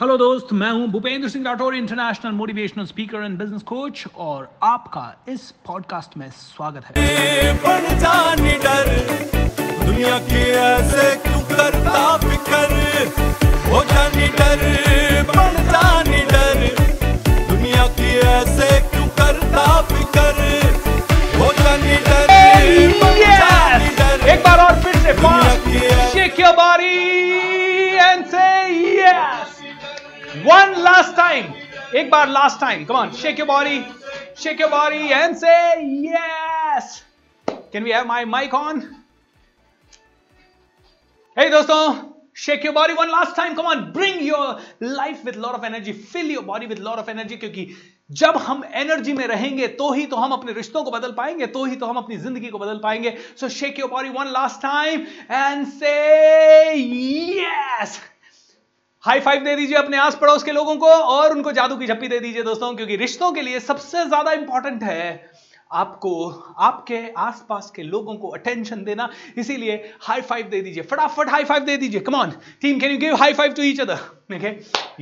Hello दोस्त, मैं हूँ Bhupendra Singh Rathore international motivational speaker and business coach और आपका इस पॉडकास्ट में स्वागत है। दुनिया के ऐसे करता फिकर, हो बन वन लास्ट टाइम एक बार last time come on shake your body shake your body and say yes can we have my mic on Hey, दोस्तों your body one last time. Come on, bring your life with lot of energy. Fill your body with lot of energy क्योंकि जब हम energy में रहेंगे तो ही तो हम अपने रिश्तों को बदल पाएँगे तो ही तो हम अपनी ज़िंदगी को बदल पाएँगे. So shake your body one last time and say high five दे दीजिए अपने आस पड़ोस के लोगों को और उनको जादू की झप्पी दे दीजिए दोस्तों, क्योंकि रिश्तों के लिए सबसे ज़्यादा इंपॉर्टेंट है आपको, आपके आसपास के लोगों को अटेंशन देना। इसीलिए हाई फाइव दे दीजिए। फटाफट हाई फाइव दे दीजिए। Come on team can you give high five to each other okay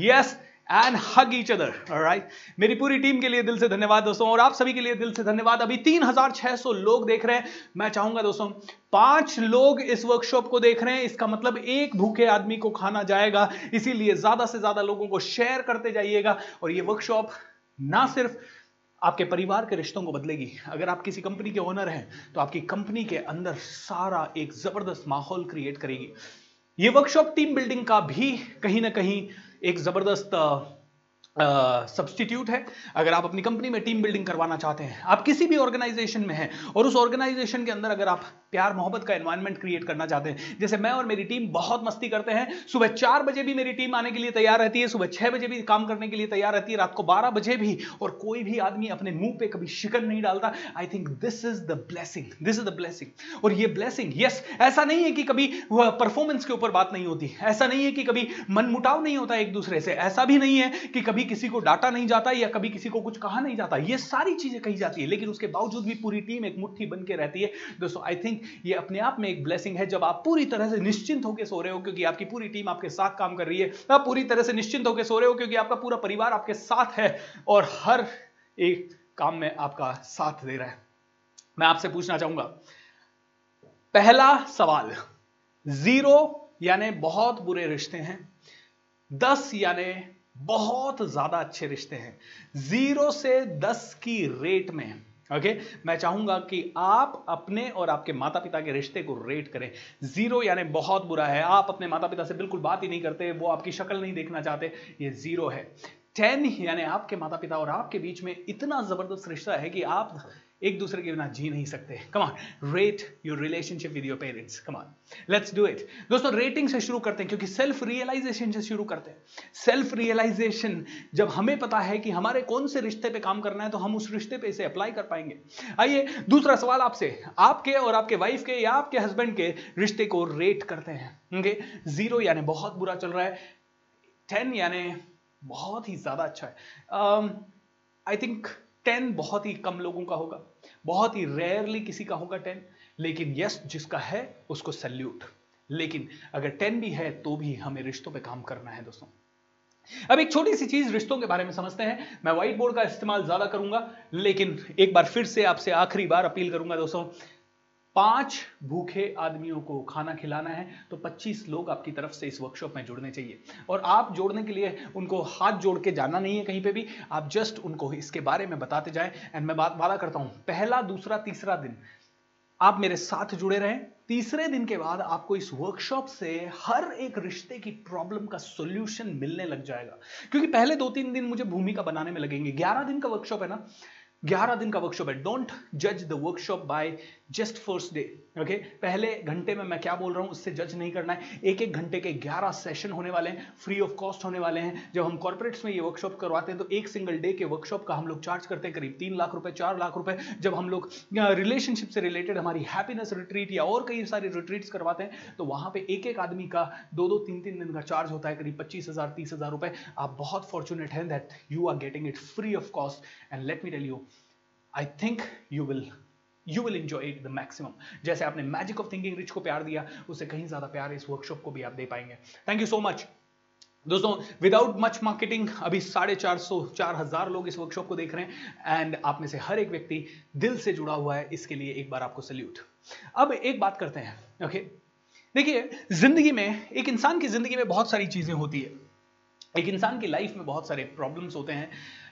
yes and hug each other right मेरी पूरी टीम के लिए दिल से धन्यवाद दोस्तों, और आप सभी के लिए दिल से धन्यवाद। अभी 3600 लोग देख रहे हैं। मैं चाहूँगा दोस्तों, पाँच लोग इस वर्कशॉप को देख रहे हैं। इसका मतलब एक भूखे आदमी को खाना जाएगा, इसीलिए ज़्यादा से ज़्यादा लोगों को शेयर करते जाइएगा। और ये वर्कशॉप ना सिर्फ़ आपके परिवार के रिश्तों को बदलेगी। अगर आप किसी कंपनी के ओनर हैं तो आपकी कंपनी के अंदर सारा एक ज़बरदस्त माहौल क्रिएट करेगी। ये वर्कशॉप टीम बिल्डिंग का भी कहीं ना कहीं एक ज़बरदस्त सब्सटीट्यूट है। अगर आप अपनी कंपनी में टीम बिल्डिंग करवाना चाहते हैं, आप किसी भी ऑर्गेनाइजेशन में हैं, और उस ऑर्गेनाइजेशन के अंदर अगर आप प्यार, मोहब्बत का एनवायरनमेंट क्रिएट करना चाहते हैं, जैसे मैं और मेरी टीम बहुत मस्ती करते हैं, सुबह चार बजे भी मेरी टीम आने के लिए तैयार रहती है, सुबह छह बजे भी काम करने के लिए तैयार रहती है, रात को बारह बजे भी, और कोई भी आदमी अपने मुँह पे कभी शिकन नहीं डालता। I think this is the blessing this is the blessing और ये ब्लेसिंग यस ऐसा नहीं है कि कभी परफॉर्मेंस के ऊपर बात नहीं होती, ऐसा नहीं है कि कभी मनमुटाव नहीं होता एक दूसरे से, ऐसा भी नहीं है कि कभी किसी को डांटा नहीं जाता या कभी किसी को कुछ कहा नहीं जाता। ये सारी चीज़ें कही जाती है, लेकिन उसके बावजूद भी पूरी टीम एक मुट्ठी बन के रहती है। दोस्तों आई थिंक ये अपने आप में एक ब्लेसिंग है जब आप पूरी तरह से निश्चिंत होकर सो रहे हो क्योंकि आपकी पूरी टीम आपके साथ काम कर रही है। आप पूरी तरह से निश्चिंत होकर सो रहे हो क्योंकि आपका पूरा परिवार आपके साथ है और हर एक काम में आपका साथ दे रहा है। मैं आपसे पूछना चाहूँगा, पहला सवाल ज़ीरो यानी बहुत बुरे रिश्ते हैं, दस यानी बहुत ज़्यादा अच्छे रिश्ते हैं। ज़ीरो से दस की रेट में ओके okay? मैं चाहूँगा कि आप अपने और आपके माता पिता के रिश्ते को रेट करें। ज़ीरो यानी बहुत बुरा है। आप अपने माता पिता से बिल्कुल बात ही नहीं करते, वो आपकी शक्ल नहीं देखना चाहते। ये ज़ीरो है। टेन यानी आपके माता पिता और आपके बीच में इतना ज़बरदस्त रिश्ता है कि आप एक दूसरे के बिना जी नहीं सकते। Come on rate your relationship with your parents come on let's do it दोस्तों रेटिंग से शुरू करते हैं, क्योंकि सेल्फ रियलाइजेशन से शुरू करते हैं। सेल्फ रियलाइजेशन जब हमें पता है कि हमारे कौन से रिश्ते पे काम करना है तो हम उस रिश्ते पे इसे अप्लाई कर पाएँगे। आइए, दूसरा सवाल आपसे। आपके और आपके वाइफ के या आपके हस्बैंड के रिश्ते को रेट करते हैं। ओके ज़ीरो यानी बहुत बुरा चल रहा है। टेन यानी बहुत ही ज़्यादा अच्छा है। आई थिंक टेन बहुत ही कम लोगों का होगा। बहुत ही रेयरली किसी का होगा टेन लेकिन यस जिसका है, उसको सल्यूट लेकिन अगर टेन भी है तो भी हमें रिश्तों पे काम करना है दोस्तों. अब एक छोटी सी चीज़ रिश्तों के बारे में समझते हैं. मैं व्हाइट बोर्ड का इस्तेमाल ज़्यादा करूँगा, लेकिन एक बार फिर से आपसे आखिरी बार अपील करूँगा दोस्तों पाँच भूखे आदमियों को खाना खिलाना है तो 25 लोग आपकी तरफ़ से इस वर्कशॉप में जुड़ने चाहिए। और आप जोड़ने के लिए उनको हाथ जोड़ के जाना नहीं है कहीं पे भी, आप जस्ट उनको इसके बारे में बताते जाएँ। एंड मैं बात, वादा करता हूँ, पहला, दूसरा, तीसरा दिन, आप मेरे साथ जुड़े रहें। तीसरे दिन के बाद आपको इस वर्कशॉप से हर एक रिश्ते की प्रॉब्लम का सोल्यूशन मिलने लग जाएगा। क्योंकि पहले दो तीन दिन मुझे भूमिका बनाने में लगेंगे। ग्यारह दिन का वर्कशॉप है ना? ग्यारह दिन का वर्कशॉप है। डोंट जज the workshop by just first day okay पहले घंटे में मैं क्या बोल रहा हूँ, उससे जज नहीं करना है। एक एक घंटे के ग्यारह सेशन होने वाले हैं फ्री ऑफ़ कॉस्ट होने वाले हैं। जब हम कॉर्पोरेट्स में ये वर्कशॉप करवाते हैं तो एक सिंगल डे के वर्कशॉप का हम लोग चार्ज करते हैं करीब तीन लाख रुपए, चार लाख रुपए। जब हम लोग रिलेशनशिप से रिलेटेड हमारी हैप्पीनेस रिट्रीट या और कई सारे रिट्रीट्स करवाते हैं तो वहाँ पे एक एक आदमी का दो दो तीन तीन दिन का चार्ज होता है करीब पच्चीस हज़ार, तीस हज़ार रुपए। आप बहुत फॉर्चुनेट हैं that you are getting it free of cost and let me tell you I think you will you will enjoy it the maximum जैसे आपने मैजिक ऑफ़ थिंकिंग रिच को प्यार दिया, उससे कहीं ज़्यादा प्यार इस वर्कशॉप को भी आप दे पाएँगे। थैंक यू सो मच दोस्तों विदाउट मच मार्केटिंग अभी साढ़े चार सौ, चार हज़ार लोग इस वर्कशॉप को देख रहे हैं एंड आप में से हर एक व्यक्ति दिल से जुड़ा हुआ है, इसके लिए एक बार आपको सल्यूट अब एक बात करते हैं ओके देखिए, ज़िंदगी में, एक इंसान की ज़िंदगी में बहुत सारी चीज़ें होती है। एक इंसान की लाइफ में बहुत सारे प्रॉब्लम्स होते हैं।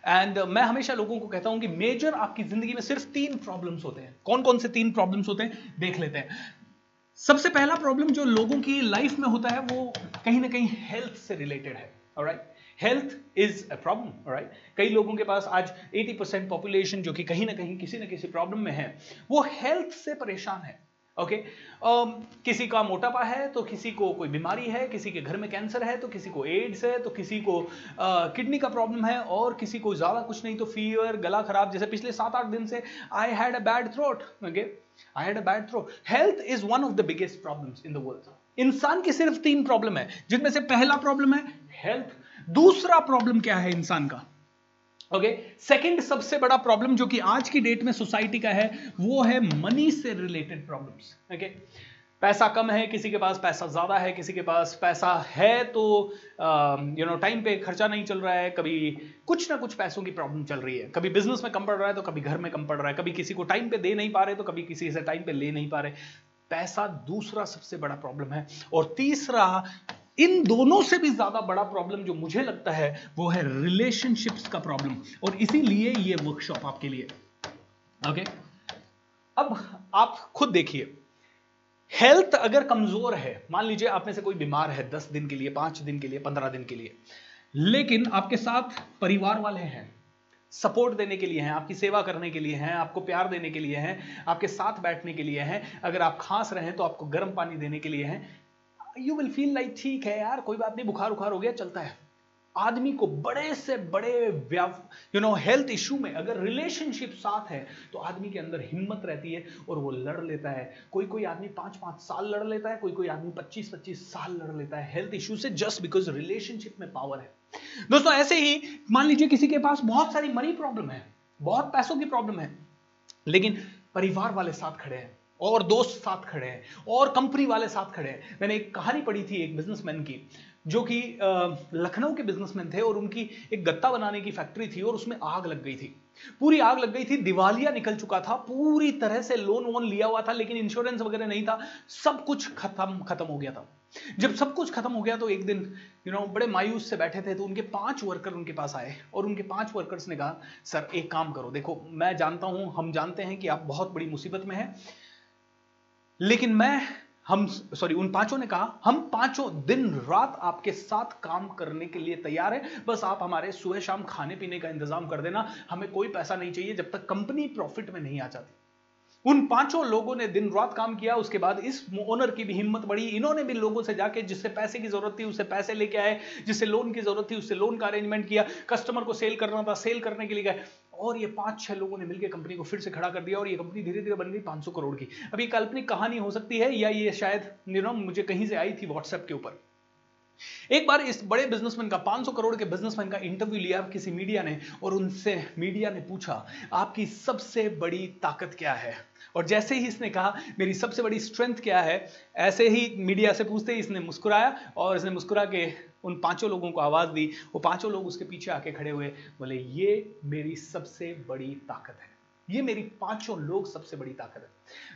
एंड मैं हमेशा लोगों को कहता हूँ कि मेजर आपकी ज़िंदगी में सिर्फ़ तीन प्रॉब्लम्स होते हैं। कौन कौन से तीन प्रॉब्लम्स होते हैं? देख लेते हैं। सबसे पहला प्रॉब्लम जो लोगों की लाइफ में होता है, वो कहीं ना कहीं हेल्थ से रिलेटेड है। Right health is a problem right कई लोगों के पास आज 80 परसेंट पॉपुलेशन जो कि कहीं ना कहीं किसी ना किसी प्रॉब्लम में है, वो हेल्थ से परेशान है। Okay okay? um, किसी का मोटापा है तो किसी को कोई बीमारी है किसी के घर में कैंसर है तो किसी को एड्स है तो किसी को किडनी का प्रॉब्लम है और किसी को ज़्यादा कुछ नहीं तो फीवर गला खराब जैसे पिछले सात आठ दिन से I had a bad throat okay I had a bad throat health is one of the biggest problem in the world इंसान की सिर्फ़ तीन प्रॉब्लम है जिनमें से पहला प्रॉब्लम है हेल्थ दूसरा प्रॉब्लम क्या है इंसान का? ओके सेकंड सबसे बड़ा प्रॉब्लम जो कि आज की डेट में सोसाइटी का है, वो है मनी से रिलेटेड प्रॉब्लम्स ओके पैसा कम है, किसी के पास पैसा ज़्यादा है, किसी के पास पैसा है तो यू नो टाइम पे खर्चा नहीं चल रहा है, कभी कुछ ना कुछ पैसों की प्रॉब्लम चल रही है. कभी बिज़नेस में कम पड़ रहा है तो कभी घर में कम पड़ रहा है. कभी किसी को टाइम पे दे नहीं पा रहे तो कभी किसी से टाइम पे ले नहीं पा रहे. पैसा दूसरा सबसे बड़ा प्रॉब्लम है. और तीसरा इन दोनों से भी ज़्यादा बड़ा प्रॉब्लम जो मुझे लगता है, वो है रिलेशनशिप्स का प्रॉब्लम और इसीलिए ये वर्कशॉप आपके लिए. Okay okay? अब आप खुद देखिए. हेल्थ अगर कमज़ोर है, मान लीजिए आप में से कोई बीमार है दस दिन के लिए, पाँच दिन के लिए, पंद्रह दिन के लिए, लेकिन आपके साथ परिवार वाले हैं सपोर्ट देने के लिए हैं, आपकी सेवा करने के लिए हैं, आपको प्यार देने के लिए हैं, आपके साथ बैठने के लिए हैं, अगर आप खांस रहे हैं तो आपको गर्म पानी देने के लिए हैं यू विल फील लाइक ठीक है यार, कोई बात नहीं, बुखार उखार हो गया, चलता है. आदमी को बड़े से बड़े यू नो हेल्थ इशू में अगर रिलेशनशिप साथ है तो आदमी के अंदर हिम्मत रहती है और वो लड़ लेता है। कोई कोई आदमी पाँच पाँच साल लड़ लेता है कोई कोई आदमी पच्चीस पच्चीस साल लड़ लेता है हेल्थ इशू से जस्ट बिकॉज़ रिलेशनशिप में पावर है। दोस्तों, ऐसे ही मान लीजिए किसी के पास बहुत सारी मनी प्रॉब्लम है, बहुत पैसों की प्रॉब्लम है, लेकिन परिवार वाले साथ खड़े हैं। और दोस्त साथ खड़े हैं, और कंपनी वाले साथ खड़े हैं। मैंने एक कहानी पढ़ी थी एक बिजनेसमैन की, जो कि लखनऊ के बिजनेसमैन थे और उनकी एक गत्ता बनाने की फैक्ट्री थी और उसमें आग लग गई थी। पूरी आग लग गई थी, दिवालिया निकल चुका था, पूरी तरह से लोन वोन लिया हुआ था, लेकिन इंश्योरेंस वगैरह नहीं था, सब कुछ खत्म खत्म हो गया था। जब सब कुछ खत्म हो गया तो एक दिन यू नो बड़े मायूस से बैठे थे तो उनके पाँच वर्कर उनके पास आए, और उनके पाँच वर्कर्स ने कहा, सर, एक काम करो, देखो, मैं जानता हूँ, हम जानते हैं कि आप बहुत बड़ी मुसीबत में हैं लेकिन मैं, हम सॉरी उन पाँचों ने कहा, हम पाँचों दिन रात आपके साथ काम करने के लिए तैयार है। बस आप हमारे सुबह शाम खाने पीने का इंतज़ाम कर देना, हमें कोई पैसा नहीं चाहिए जब तक कंपनी प्रॉफिट में नहीं आ जाती। उन पाँचों लोगों ने दिन रात काम किया, उसके बाद इस ओनर की भी हिम्मत बढ़ी। इन्होंने भी लोगों से जाके जिससे पैसे की ज़रूरत थी उससे पैसे लेके आए। जिससे लोन की ज़रूरत थी, उससे लोन का अरेंजमेंट किया। कस्टमर को सेल करना था सेल करने के लिए गए। और ये पाँच छह लोगों ने मिलकर कंपनी को फिर से खड़ा कर दिया और ये कंपनी धीरे धीरे बन गई 500 करोड़ की। ये काल्पनिक कहानी हो सकती है या ये शायद यू नो मुझे कहीं से आई थी व्हाट्सएप के ऊपर। एक बार इस बड़े बिजनेसमैन का 500 करोड़ के बिजनेसमैन का इंटरव्यू लिया किसी मीडिया ने और उनसे मीडिया ने पूछा, आपकी सबसे बड़ी ताकत क्या है? और जैसे ही इसने कहा, मेरी सबसे बड़ी स्ट्रेंथ क्या है? ऐसे ही मीडिया से पूछते ही इसने मुस्कुराया और इसने मुस्कुरा के उन पाँचों लोगों को आवाज़ दी, वो पाँचों लोग उसके पीछे आके खड़े हुए, बोले, ये मेरी सबसे बड़ी ताकत है। ये मेरी पाँचों लोग सबसे बड़ी ताकत है।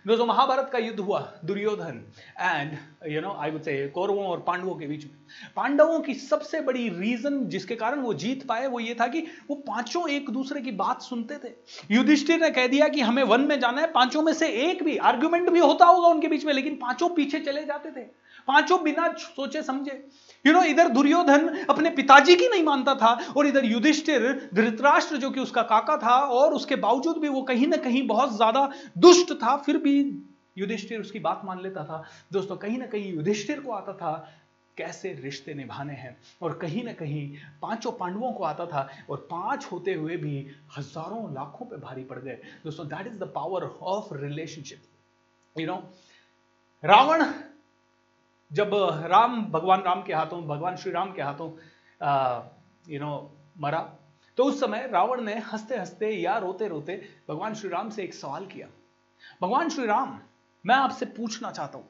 दोस्तों, महाभारत का युद्ध हुआ, Duryodhana and you know I would say कौरवों और पांडवों के बीच में। पांडवों की सबसे बड़ी रीजन जिसके कारण वो जीत पाए, वो ये था कि वो पाँचों एक दूसरे की बात सुनते थे। युधिष्ठिर ने कह दिया कि हमें वन में जाना है, पाँचों में से एक भी आर्ग्यूमेंट भी होता होगा उनके बीच में, लेकिन पाँचों पीछे चले जाते थे। पाँचों बिना सोचे समझे। यू नो इधर दुर्योधन अपने पिताजी की नहीं मानता था, और इधर युधिष्ठिर धृतराष्ट्र जो कि उसका काका था, और उसके बावजूद भी वो कहीं ना कहीं बहुत ज़्यादा दुष्ट था, फिर भी युधिष्ठिर उसकी बात मान लेता था। दोस्तों, कहीं ना कहीं युधिष्ठिर को आता था, कैसे रिश्ते निभाने हैं, और कहीं ना कहीं पाँचों पांडवों को आता था, और पाँच होते हुए भी हज़ारों लाखों पे भारी पड़ गए। दोस्तों that is the power of relationship you know Ravana जब राम, भगवान राम के हाथों, भगवान श्री राम के हाथों यू नो मरा तो उस समय रावण ने हँसते हँसते या रोते रोते भगवान श्री राम से एक सवाल किया। भगवान श्री राम, मैं आपसे पूछना चाहता हूँ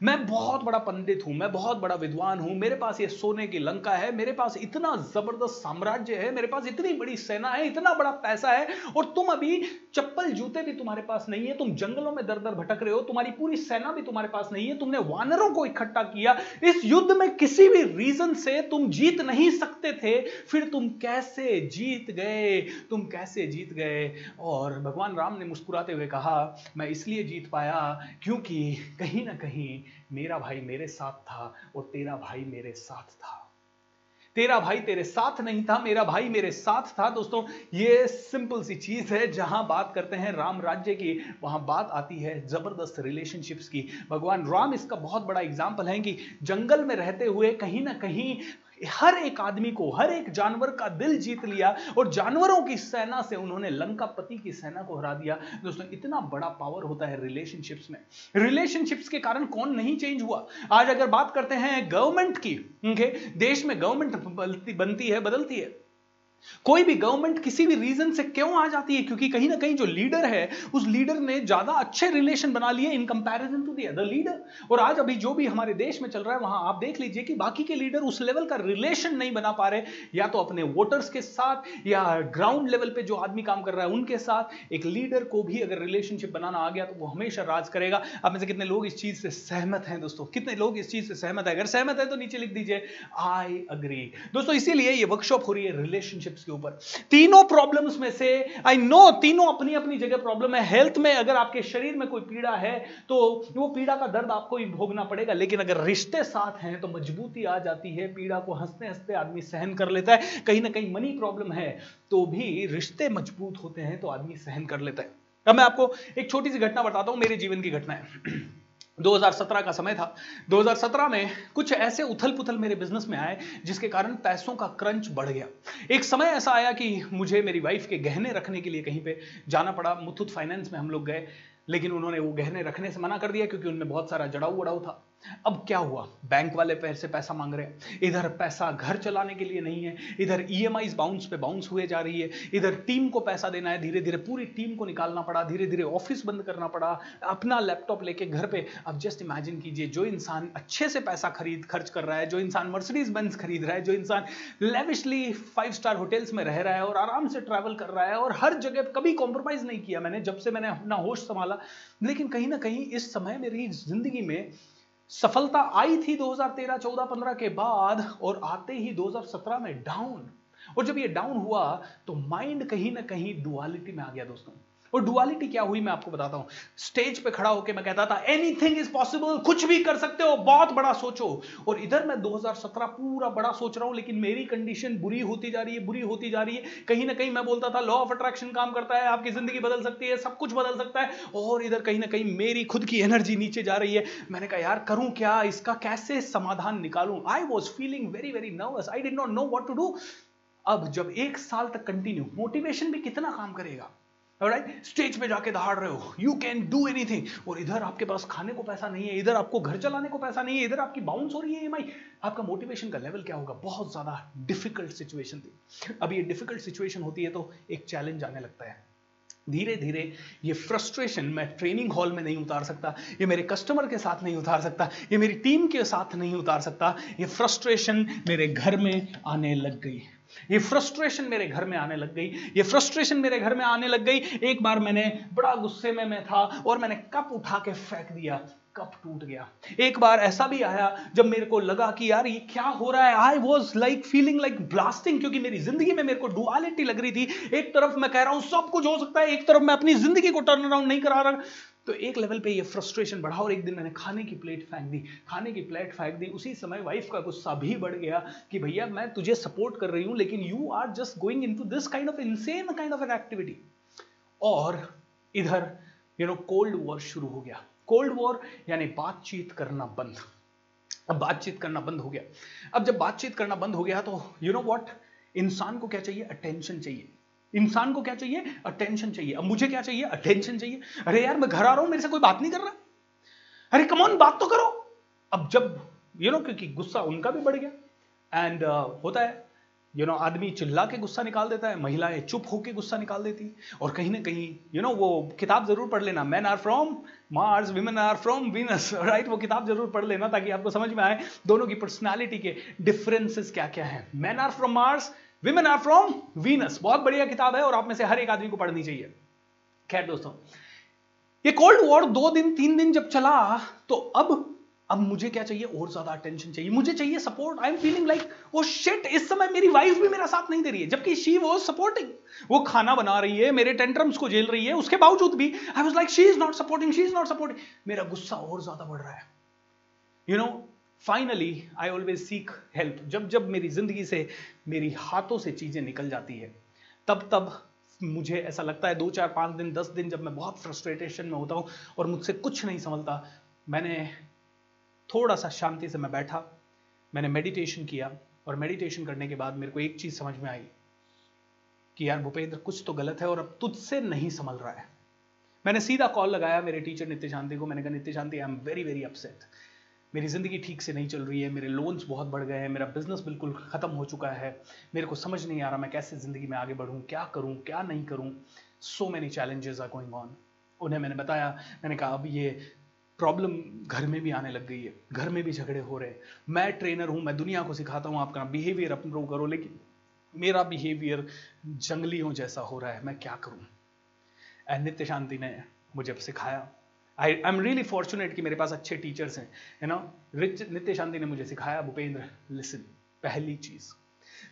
मैं बहुत बड़ा पंडित हूँ, मैं बहुत बड़ा विद्वान हूँ, मेरे पास ये सोने की लंका है, मेरे पास इतना ज़बरदस्त साम्राज्य है, मेरे पास इतनी बड़ी सेना है, इतना बड़ा पैसा है, और तुम अभी चप्पल जूते भी तुम्हारे पास नहीं है, तुम जंगलों में दर दर भटक रहे हो, तुम्हारी पूरी सेना भी तुम्हारे पास नहीं है, तुमने वानरों को इकट्ठा किया, इस युद्ध में किसी भी रीजन से तुम जीत नहीं सकते थे, फिर तुम कैसे जीत गए, तुम कैसे जीत गए? और भगवान राम ने मुस्कुराते हुए कहा, मैं इसलिए जीत पाया क्योंकि कहीं ना कहीं मेरा भाई मेरे साथ था और तेरा भाई मेरे साथ था। तेरा भाई तेरे साथ नहीं था, मेरा भाई मेरे साथ था। दोस्तों, ये सिंपल सी चीज़ है जहाँ बात करते हैं राम राज्य की। वहाँ बात आती है ज़बरदस्त रिलेशनशिप्स की। भगवान राम इसका बहुत बड़ा एग्ज़ाम्पल है कि जंगल में रहते हुए कहीं ना कहीं हर एक आदमी को, हर एक जानवर का दिल जीत लिया और जानवरों की सेना से उन्होंने लंका पति की सेना को हरा दिया। दोस्तों, इतना बड़ा पावर होता है रिलेशनशिप्स में। रिलेशनशिप्स के कारण कौन नहीं चेंज हुआ? आज अगर बात करते हैं गवर्नमेंट की देश में गवर्नमेंट बनती है, बदलती है। कोई भी गवर्नमेंट किसी भी रीजन से क्यों आ जाती है? क्योंकि कहीं ना कहीं जो लीडर है, उस लीडर ने ज़्यादा अच्छे रिलेशन बना लिए in comparison to the other leader और आज अभी जो भी हमारे देश में चल रहा है, वहाँ आप देख लीजिए कि बाकी के लीडर उस लेवल का रिलेशन नहीं बना पा रहे, या तो अपने वोटर्स के साथ, या ग्राउंड लेवल पे जो आदमी काम कर रहा है, उनके साथ. एक लीडर को भी अगर रिलेशनशिप बनाना आ गया तो वो हमेशा राज करेगा. अब में से कितने लोग इस चीज़ से सहमत हैं दोस्तों? कितने लोग इस चीज़ से सहमत है? अगर सहमत है तो नीचे लिख दीजिए आई अग्री दोस्तों, इसीलिए ये वर्कशॉप हो रही है रिलेशनशिप रिलेशनशिप्स के ऊपर। तीनों प्रॉब्लम्स में से आई नो तीनों अपनी अपनी जगह प्रॉब्लम है। हेल्थ में अगर आपके शरीर में कोई पीड़ा है तो वो पीड़ा का दर्द आपको ही भोगना पड़ेगा। लेकिन अगर रिश्ते साथ हैं तो मजबूती आ जाती है। पीड़ा को हँसते हँसते आदमी सहन कर लेता है। कहीं ना कहीं मनी प्रॉब्लम है तो भी रिश्ते मज़बूत होते हैं तो आदमी सहन कर लेता है। अब मैं आपको एक छोटी सी घटना बताता हूँ, मेरे जीवन की घटना है। 2017 का समय था। 2017 में कुछ ऐसे उथल पुथल मेरे बिज़नेस में आए, जिसके कारण पैसों का क्रंच बढ़ गया। एक समय ऐसा आया कि मुझे मेरी वाइफ के गहने रखने के लिए कहीं पे जाना पड़ा। मुथुत फाइनेंस में हम लोग गए, लेकिन उन्होंने वो गहने रखने से मना कर दिया, क्योंकि उनमें बहुत सारा जड़ाऊ वड़ाऊ था। अब क्या हुआ? बैंक वाले पैसे पैसा मांग रहे हैं। इधर पैसा घर चलाने के लिए नहीं है। इधर ई एम बाउंस पे बाउंस हुए जा रही है। इधर टीम को पैसा देना है। धीरे धीरे पूरी टीम को निकालना पड़ा। धीरे धीरे ऑफ़िस बंद करना पड़ा। अपना लैपटॉप लेके घर पे। अब जस्ट इमेजिन कीजिए, जो इंसान अच्छे से पैसा खरीद, खर्च कर रहा है, जो इंसान मर्सिडीज बेंस खरीद रहा है, जो इंसान लेविशली फाइव स्टार होटल्स में रह रहा है और आराम से ट्रैवल कर रहा है और हर जगह कभी कॉम्प्रोमाइज नहीं किया मैंने जब से मैंने अपना होश संभाला। लेकिन कहीं ना कहीं इस समय मेरी ज़िंदगी में सफलता आई थी 2013 14 15 के बाद और आते ही 2017 में डाउन और जब ये डाउन हुआ तो माइंड कहीं ना कहीं डुअलिटी में आ गया दोस्तों। और डुअलिटी क्या हुई मैं आपको बताता हूँ। स्टेज पे खड़ा होकर मैं कहता था एनीथिंग इज़ पॉसिबल कुछ भी कर सकते हो, बहुत बड़ा सोचो। और इधर मैं 2017 पूरा बड़ा सोच रहा हूँ, लेकिन मेरी कंडीशन बुरी होती जा रही है, बुरी होती जा रही है। कहीं ना कहीं मैं बोलता था लॉ ऑफ़ अट्रैक्शन काम करता है, आपकी ज़िंदगी बदल सकती है, सब कुछ बदल सकता है। और इधर कहीं ना कहीं मेरी खुद की एनर्जी नीचे जा रही है। मैंने कहा, यार, करूँ क्या? इसका कैसे समाधान निकालूं? I was feeling very very nervous I did not know what to do अब जब एक साल तक कंटिन्यू मोटिवेशन भी कितना काम करेगा? राइट स्टेज पे जाके दहाड़ रहे हो। यू कैन डू एनीथिंग और इधर आपके पास खाने को पैसा नहीं है, इधर आपको घर चलाने को पैसा नहीं है, इधर आपकी बाउंस हो रही है ईएमआई आपका मोटिवेशन का लेवल क्या होगा? बहुत ज़्यादा डिफ़िकल्ट सिचुएशन थी। अब ये डिफ़िकल्ट सिचुएशन होती है तो एक चैलेंज आने लगता है। धीरे धीरे ये फ्रस्ट्रेशन मैं ट्रेनिंग हॉल में नहीं उतार सकता, ये मेरे कस्टमर के साथ नहीं उतार सकता, ये मेरी टीम के साथ नहीं उतार सकता, ये फ्रस्ट्रेशन मेरे घर में आने लग गई। ये फ्रस्ट्रेशन मेरे घर में आने लग गई। ये फ्रस्ट्रेशन मेरे घर में आने लग गई। एक बार मैंने, बड़ा गुस्से में मैं था और मैंने कप उठा के फेंक दिया। कप टूट गया। एक बार ऐसा भी आया, जब मेरे को लगा कि यार ये क्या हो रहा है? I was like feeling like blasting क्योंकि मेरी ज़िंदगी में मेरे को डुअलिटी लग रही थी। एक तरफ़ मैं कह रहा हूँ, सब कुछ हो सकता है, एक तरफ़ मैं अपनी ज़िंदगी को टर्न अराउंड नहीं करा रहा। तो एक लेवल पे ये फ्रस्ट्रेशन बढ़ा और एक दिन मैंने खाने की प्लेट फेंक दी। खाने की प्लेट फेंक दी। उसी समय वाइफ का गुस्सा भी बढ़ गया कि भैया, मैं तुझे सपोर्ट कर रही हूँ, लेकिन you are just going in this kind of insane kind of an activity और इधर यू नो कोल्ड वॉर शुरू हो गया। कोल्ड वॉर यानी बातचीत करना बंद। अब बातचीत करना बंद हो गया। अब जब बातचीत करना बंद हो गया तो यू नो वॉट इंसान को क्या चाहिए? अटेंशन चाहिए। इंसान को क्या चाहिए? अटेंशन चाहिए। अब मुझे क्या चाहिए? अटेंशन चाहिए। अरे यार मैं घर आ रहा हूँ मेरे से कोई बात नहीं कर रहा। अरे कमॉन बात तो करो। अब जब यू नो क्योंकि गुस्सा उनका भी बढ़ गया। एंड uh, होता है यू नो आदमी चिल्ला के गुस्सा निकाल देता है महिलाएँ चुप होके गुस्सा निकाल देती है। और कहीं ना कहीं यू नो वो किताब ज़रूर पढ़ लेना। Men are from Mars women are from Venus right वो किताब ज़रूर पढ़ लेना ताकि आपको समझ में आए दोनों की पर्सनालिटी के डिफरेंसेस क्या क्या है। Men are from Mars women are from Venus बहुत बढ़िया किताब है और आप में से हर एक आदमी को पढ़नी चाहिए। खैर दोस्तों, ये कोल्ड वॉर दो दिन, तीन दिन जब चला तो अब अब मुझे क्या चाहिए? और ज़्यादा अटेंशन चाहिए। मुझे चाहिए support I am feeling like वो शिट इस समय मेरी वाइफ भी मेरा साथ नहीं दे रही है। जबकि शी वो सपोर्टिंग वो खाना बना रही है, मेरे टेंट्रम्स को झेल रही है, उसके बावजूद भी I was like she is not supporting she is not supporting मेरा गुस्सा और ज़्यादा बढ़ रहा है। You know finally I always seek help जब जब मेरी ज़िंदगी से, मेरी हाथों से चीज़ें निकल जाती है, तब तब मुझे ऐसा लगता है, दो, चार, पाँच दिन, दस दिन जब मैं बहुत फ्रस्ट्रेटेशन में होता हूँ और मुझसे कुछ नहीं समझता मैंने थोड़ा सा शांति से मैं बैठा, मैंने मेडिटेशन किया और मेडिटेशन करने के बाद मेरे को एक चीज़ समझ में आई कि यार भूपेंद्र, कुछ तो गलत है और अब तुझसे नहीं संभल रहा है। मैंने सीधा कॉल लगाया मेरे टीचर नित्य शांति को, मैंने कहा, Nitya Shanti I am very very upset मेरी ज़िंदगी ठीक से नहीं चल रही है, मेरे लोन्स बहुत बढ़ गए हैं, मेरा बिज़नेस बिल्कुल ख़त्म हो चुका है, मेरे को समझ नहीं आ रहा मैं कैसे ज़िंदगी में आगे बढ़ूँ, क्या करूँ, क्या नहीं करूँ। So many challenges are going on उन्हें मैंने बताया, मैंने कहा, अब ये प्रॉब्लम घर में भी आने लग गई है, घर में भी झगड़े हो रहे हैं। मैं ट्रेनर हूँ, मैं दुनिया को सिखाता हूँ आपका बिहेवियर अप्रूव करो, लेकिन मेरा बिहेवियर जंगलियों जैसा हो रहा है, मैं क्या करूँ? नित्य शांति ने मुझे सिखाया। I I am really fortunate कि मेरे पास अच्छे टीचर्स हैं है ना रिच नित्य शांति ने मुझे सिखाया, भूपेंद्र लिसन पहली चीज़,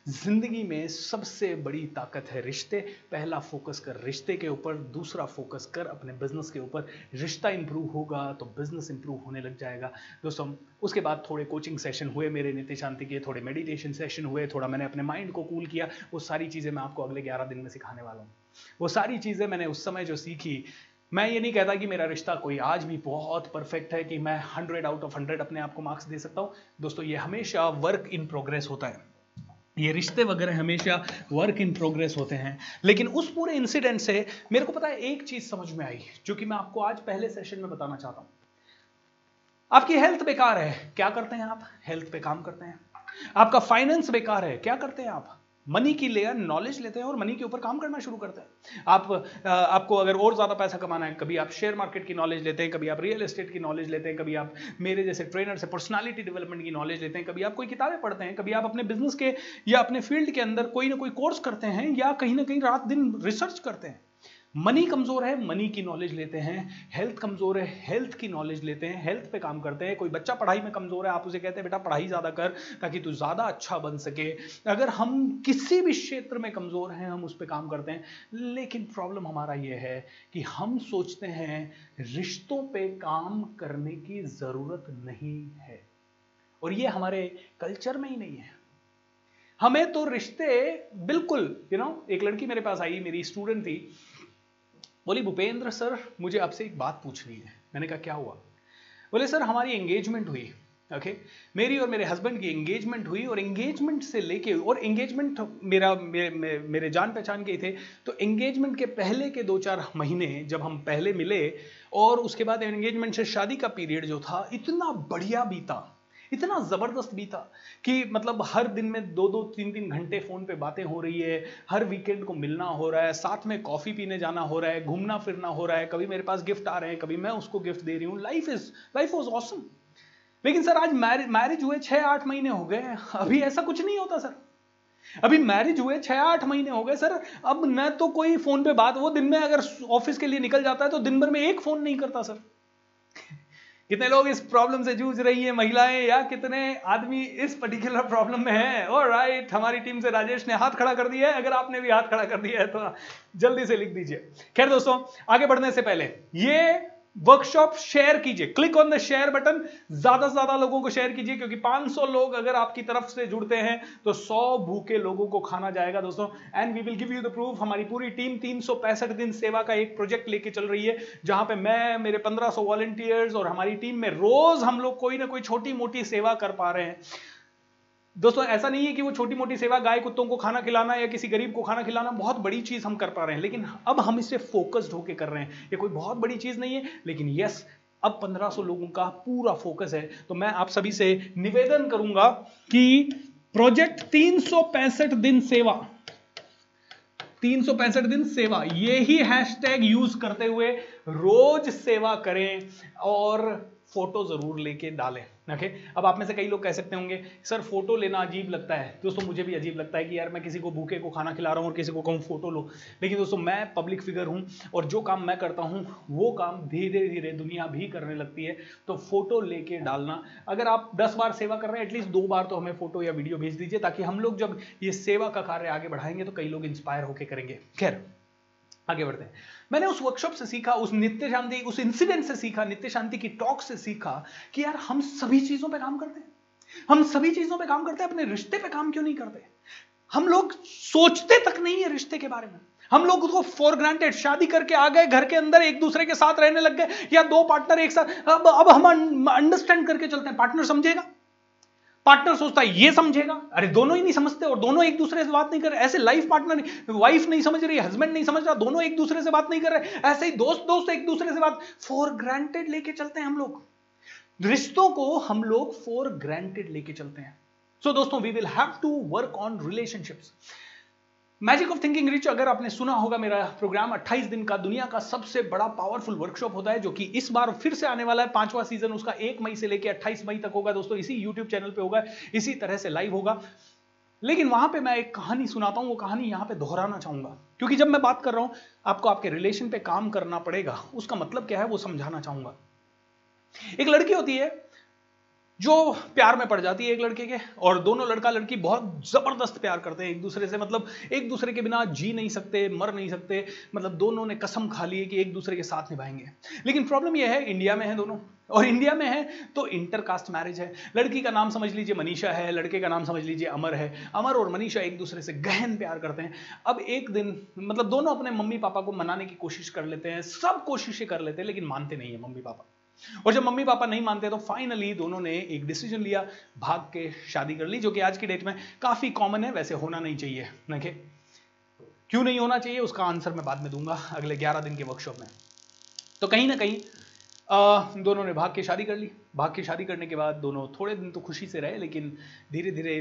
ज़िंदगी में सबसे बड़ी ताकत है रिश्ते। पहला फोकस कर रिश्ते के ऊपर, दूसरा फोकस कर अपने बिज़नेस के ऊपर। रिश्ता इंप्रूव होगा तो बिज़नेस इंप्रूव होने लग जाएगा। दोस्तों, उसके बाद थोड़े कोचिंग सेशन हुए मेरे नित्य शांति के, थोड़े मेडिटेशन सेशन हुए, थोड़ा मैंने अपने माइंड को कूल किया। वो सारी चीज़ें मैं आपको अगले ग्यारह दिन में सिखाने वाला हूँ। वो सारी चीज़ें मैंने उस समय जो सीखी मैं ये नहीं कहता कि मेरा रिश्ता कोई आज भी बहुत परफेक्ट है कि मैं हंड्रेड आउट ऑफ़ हंड्रेड अपने आप को मार्क्स दे सकता हूँ। दोस्तों, ये हमेशा वर्क इन प्रोग्रेस होता है। ये रिश्ते वगैरह हमेशा वर्क इन प्रोग्रेस होते हैं। लेकिन उस पूरे इंसिडेंट से मेरे को पता है एक चीज़ समझ में आई, जो कि मैं आपको आज पहले सेशन में बताना चाहता हूँ। आपकी हेल्थ बेकार है। क्या करते हैं आप? हेल्थ पे काम करते हैं। आपका फाइनेंस बेकार है। क्या करते हैं आप? मनी की लेयर नॉलेज लेते हैं और मनी के ऊपर काम करना शुरू करते हैं। आप आपको अगर और ज़्यादा पैसा कमाना है, कभी आप शेयर मार्केट की नॉलेज लेते हैं, कभी आप रियल एस्टेट की नॉलेज लेते हैं, कभी आप मेरे जैसे ट्रेनर से पर्सनालिटी डेवलपमेंट की नॉलेज लेते हैं, कभी आप कोई किताबें पढ़ते हैं, कभी आप अपने बिज़नेस के या अपने फ़ील्ड के अंदर कोई ना कोई कोर्स करते हैं या कहीं ना कहीं रात दिन रिसर्च करते हैं। मनी कमज़ोर है मनी की नॉलेज लेते हैं हेल्थ कमज़ोर है हेल्थ की नॉलेज लेते हैं हेल्थ पे काम करते हैं। कोई बच्चा पढ़ाई में कमज़ोर है आप उसे कहते हैं बेटा पढ़ाई ज़्यादा कर ताकि तू ज़्यादा अच्छा बन सके। अगर हम किसी भी क्षेत्र में कमज़ोर हैं हम उस पर काम करते हैं। लेकिन प्रॉब्लम हमारा यह है कि हम सोचते हैं रिश्तों पे काम करने की ज़रूरत नहीं है। और ये हमारे कल्चर में ही नहीं है। हमें तो रिश्ते बिल्कुल यू you नो know, एक लड़की मेरे पास आई मेरी स्टूडेंट थी। बोली भूपेंद्र सर मुझे आपसे एक बात पूछनी है। मैंने कहा क्या हुआ? बोले सर हमारी एंगेजमेंट हुई ओके? मेरी और मेरे हस्बैंड की एंगेजमेंट हुई और एंगेजमेंट से लेके और एंगेजमेंट मेरा मे, मे, मेरे जान पहचान के थे। तो एंगेजमेंट के पहले के दो चार महीने जब हम पहले मिले और उसके बाद एंगेजमेंट से शादी का पीरियड जो था इतना बढ़िया बीता। इतना ज़बरदस्त भी था कि मतलब हर दिन में दो दो, तीन तीन घंटे फ़ोन पे बातें हो रही है, हर वीकेंड को मिलना हो रहा है, साथ में कॉफ़ी पीने जाना हो रहा है, घूमना फिरना हो रहा है, कभी मेरे पास गिफ्ट आ रहे हैं, कभी मैं उसको गिफ्ट दे रही हूँ life is life was awesome लेकिन सर, आज मैरिज हुए छः आठ महीने हो गए अभी ऐसा कुछ नहीं होता सर। अभी मैरिज हुए छह, आठ महीने हो गए, सर, अब न तो कोई फ़ोन पे बात, वो दिन में अगर ऑफ़िस के लिए निकल जाता है तो दिन भर में एक फ़ोन नहीं करता, सर। कितने लोग इस प्रॉब्लम से जूझ रही है, महिलाएँ, या कितने आदमी इस पर्टिकुलर प्रॉब्लम में हैं? और राइट हमारी टीम से राजेश ने हाथ खड़ा कर दिया है। अगर आपने भी हाथ खड़ा कर दिया है तो जल्दी से लिख दीजिए। खैर दोस्तों, आगे बढ़ने से पहले, ये वर्कशॉप शेयर कीजिए। Click on the share button ज़्यादा से ज़्यादा लोगों को शेयर कीजिए, क्योंकि 500 लोग अगर आपकी तरफ़ से जुड़ते हैं तो 100 भूखे लोगों को खाना जाएगा, दोस्तों। And we will give you the proof हमारी पूरी टीम तीन सौ पैंसठ दिन सेवा का एक प्रोजेक्ट लेके चल रही है, जहाँ पे मैं, मेरे 1500 वॉलेंटियर्स और हमारी टीम में रोज हम लोग कोई ना कोई छोटी मोटी सेवा कर पा रहे हैं। दोस्तों, ऐसा नहीं है कि वो छोटी मोटी सेवा, गाय कुत्तों को खाना खिलाना या किसी गरीब को खाना खिलाना बहुत बड़ी चीज़ हम कर पा रहे हैं, लेकिन अब हम इसे फोकस्ड होकर कर रहे हैं। ये कोई बहुत बड़ी चीज़ नहीं है, लेकिन यस अब 1500 लोगों का पूरा फोकस है। तो मैं आप सभी से निवेदन करूँगा कि प्रोजेक्ट तीन सौ पैंसठ दिन सेवा, तीन सौ पैंसठ दिन सेवा यही हैशटैग यूज़ करते हुए रोज सेवा करें और फ़ोटो ज़रूर लेके डालें ओके अब आप में से कई लोग कह सकते होंगे, सर, फ़ोटो लेना अजीब लगता है। दोस्तों, मुझे भी अजीब लगता है कि यार, मैं किसी को भूखे को खाना खिला रहा हूँ और किसी को कहूँ फ़ोटो लो। लेकिन दोस्तों, मैं पब्लिक फिगर हूँ और जो काम मैं करता हूँ, वो काम धीरे धीरे दुनिया भी करने लगती है। तो फ़ोटो लेके डालना, अगर आप दस बार सेवा कर रहे हैं, एटलीस्ट दो बार तो हमें फ़ोटो या वीडियो भेज दीजिए, ताकि हम लोग जब ये सेवा का कार्य आगे बढ़ाएँगे तो कई लोग इंस्पायर होकर करेंगे। खैर, आगे बढ़ते हैं। मैंने उस वर्कशॉप से सीखा, उस नित्य शांति, उस इंसिडेंट से सीखा, नित्य शांति की टॉक से सीखा कि यार हम सभी चीज़ों पे काम करते हैं। हम सभी चीज़ों पे काम करते हैं, अपने रिश्ते पे काम क्यों नहीं करते? हम लोग सोचते तक नहीं है रिश्ते के बारे में। हम लोग उसको फॉर ग्रांटेड शादी करके आ गए, घर के अंदर एक दूसरे के साथ रहने लग गए, या दो पार्टनर एक साथ। अब अब हम अंडरस्टैंड करके चलते हैं। पार्टनर समझेगा? पार्टनर सोचता है ये समझेगा? अरे दोनों ही नहीं समझते और दोनों एक दूसरे से बात नहीं कर रहे। ऐसे लाइफ पार्टनर वाइफ नहीं समझ रही हस्बैंड नहीं समझ रहा दोनों एक दूसरे से बात नहीं कर रहे। ऐसे ही दोस्त दोस्त एक दूसरे से बात। फॉर ग्रांटेड लेके चलते हैं हम लोग। रिश्तों को हम लोग फॉर ग्रांटेड लेके चलते हैं। सो so, दोस्तों we will have to work on relationships magic of thinking rich अगर आपने सुना होगा मेरा प्रोग्राम 28 दिन का दुनिया का सबसे बड़ा पावरफुल वर्कशॉप होता है, जो कि इस बार फिर से आने वाला है, पांचवा सीज़न उसका एक मई से लेकर 28 मई तक होगा। दोस्तों, इसी यूट्यूब चैनल पे होगा, इसी तरह से लाइव होगा। लेकिन वहाँ पे मैं एक कहानी सुनाता हूँ, वो कहानी यहाँ पे दोहराना चाहूँगा। क्योंकि जब मैं बात कर रहा हूँ, आपको आपके रिलेशन पे काम करना पड़ेगा, उसका मतलब क्या है वो समझाना चाहूँगा। एक लड़की होती है जो प्यार में पड़ जाती है एक लड़के के, और दोनों लड़का लड़की बहुत ज़बरदस्त प्यार करते हैं एक दूसरे से। मतलब एक दूसरे के बिना जी नहीं सकते, मर नहीं सकते। मतलब दोनों ने कसम खा ली है कि एक दूसरे के साथ निभाएँगे। लेकिन प्रॉब्लम यह है इंडिया में है दोनों। और इंडिया में है तो इंटरकास्ट मैरिज है। लड़की का नाम समझ लीजिए मनीषा है, लड़के का नाम समझ लीजिए अमर है। अमर और मनीषा एक दूसरे से गहन प्यार करते हैं। अब एक दिन मतलब दोनों अपने मम्मी पापा को मनाने की कोशिश कर लेते हैं, सब कोशिशें कर लेते हैं, लेकिन मानते नहीं है मम्मी पापा। और जब मम्मी पापा नहीं मानते तो फाइनली दोनों ने एक डिसीज़न लिया भाग के शादी कर ली जो कि आज की डेट में काफ़ी कॉमन है वैसे होना नहीं चाहिए नखे क्यों नहीं होना चाहिए उसका आंसर मैं बाद में दूँगा अगले 11 दिन के वर्कशॉप में। तो कहीं ना कहीं आ, दोनों ने भाग के शादी कर ली। भाग के शादी करने के बाद दोनों थोड़े दिन तो खुशी से रहे लेकिन धीरे धीरे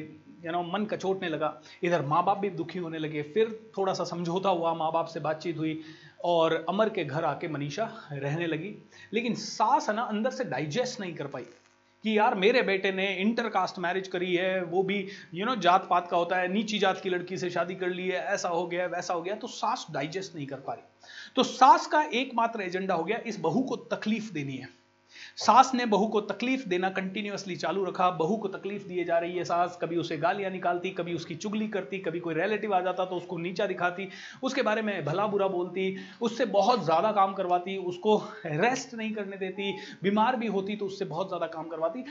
यू नो मन कचोटने लगा। इधर माँ बाप भी दुखी होने लगे फिर थोड़ा सा समझौता हुआ माँ बाप से बातचीत हुई और अमर के घर आके मनीषा रहने लगी। लेकिन सास है ना, अंदर से डाइजेस्ट नहीं कर पाई कि यार मेरे बेटे ने इंटर कास्ट मैरिज करी है, वो भी यू नो जात पात का होता है, नीची जात की लड़की से शादी कर ली है, ऐसा हो गया, वैसा हो गया तो सास डाइजेस्ट नहीं कर पा रही। तो सास का एकमात्र एजेंडा हो गया, इस बहू को तकलीफ़ देनी है। सास ने बहू को तकलीफ़ देना कंटिन्यूसली चालू रखा। बहू को तकलीफ़ दिए जा रही है, सास कभी उसे गालियाँ निकालती, कभी उसकी चुगली करती, कभी कोई रिलेटिव आ जाता तो उसको नीचा दिखाती। उसके बारे में भला बुरा बोलती, उससे बहुत ज़्यादा काम करवाती, उसको रेस्ट नहीं करने देती, बीमार भी होती तो उससे बहुत ज़्यादा काम करवाती।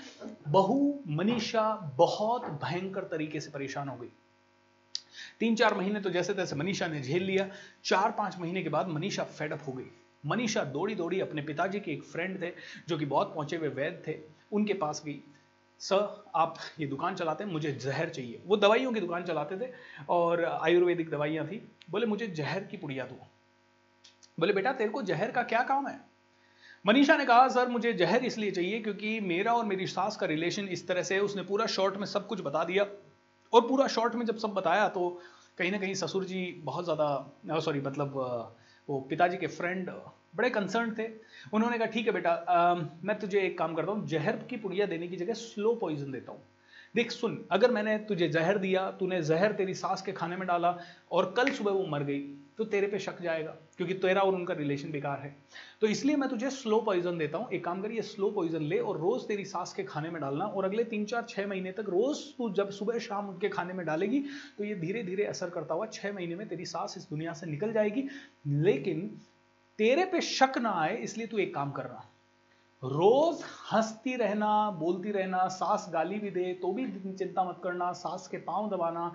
बहू मनीषा बहुत भयंकर तरीके से परेशान हो गई। तीन चार महीने तो जैसे तैसे मनीषा ने झेल लिया। चार पाँच महीने के बाद मनीषा फेडअप हो गई। मनीषा दौड़ी दौड़ी अपने पिताजी के एक फ्रेंड थे, जो कि बहुत पहुँचे हुए वैद थे, उनके पास गई। सर, आप ये दुकान चलाते हैं, मुझे जहर चाहिए। वो दवाइयों की दुकान चलाते थे और आयुर्वेदिक दवाइयाँ थी। बोले, मुझे जहर की पुड़िया दो। बोले, बेटा, तेरे को जहर का क्या काम है? मनीषा ने कहा, सर, मुझे जहर इसलिए चाहिए क्योंकि मेरा और मेरी सास का रिलेशन इस तरह से उसने पूरा शॉर्ट में सब कुछ बता दिया। और पूरा शॉर्ट में जब सब बताया तो कहीं ना कहीं ससुर जी बहुत ज़्यादा सॉरी मतलब वो पिताजी के फ्रेंड बड़े कंसर्न थे। उन्होंने कहा ठीक है बेटा आ, मैं तुझे एक काम करता हूँ जहर की पुड़िया देने की जगह स्लो पॉइजन देता हूँ। देख सुन अगर मैंने तुझे जहर दिया तूने जहर तेरी सास के खाने में डाला और कल सुबह वो मर गई तो तेरे पे शक जाएगा, क्योंकि तेरा और उनका रिलेशन बेकार है। तो इसलिए मैं तुझे स्लो पॉइजन देता हूँ। एक काम करिए स्लो पॉइजन ले और रोज तेरी सास के खाने में डालना और अगले तीन, चार, छह महीने तक रोज तू जब सुबह शाम उनके खाने में डालेगी तो ये धीरे धीरे असर करता हुआ छह महीने में तेरी सास इस दुनिया से निकल जाएगी। लेकिन तेरे पे शक ना आए, इसलिए तू एक काम कर रहा। रोज हंसती रहना, बोलती रहना, सास गाली भी दे तो भी चिंता मत करना, सास के पाँव दबाना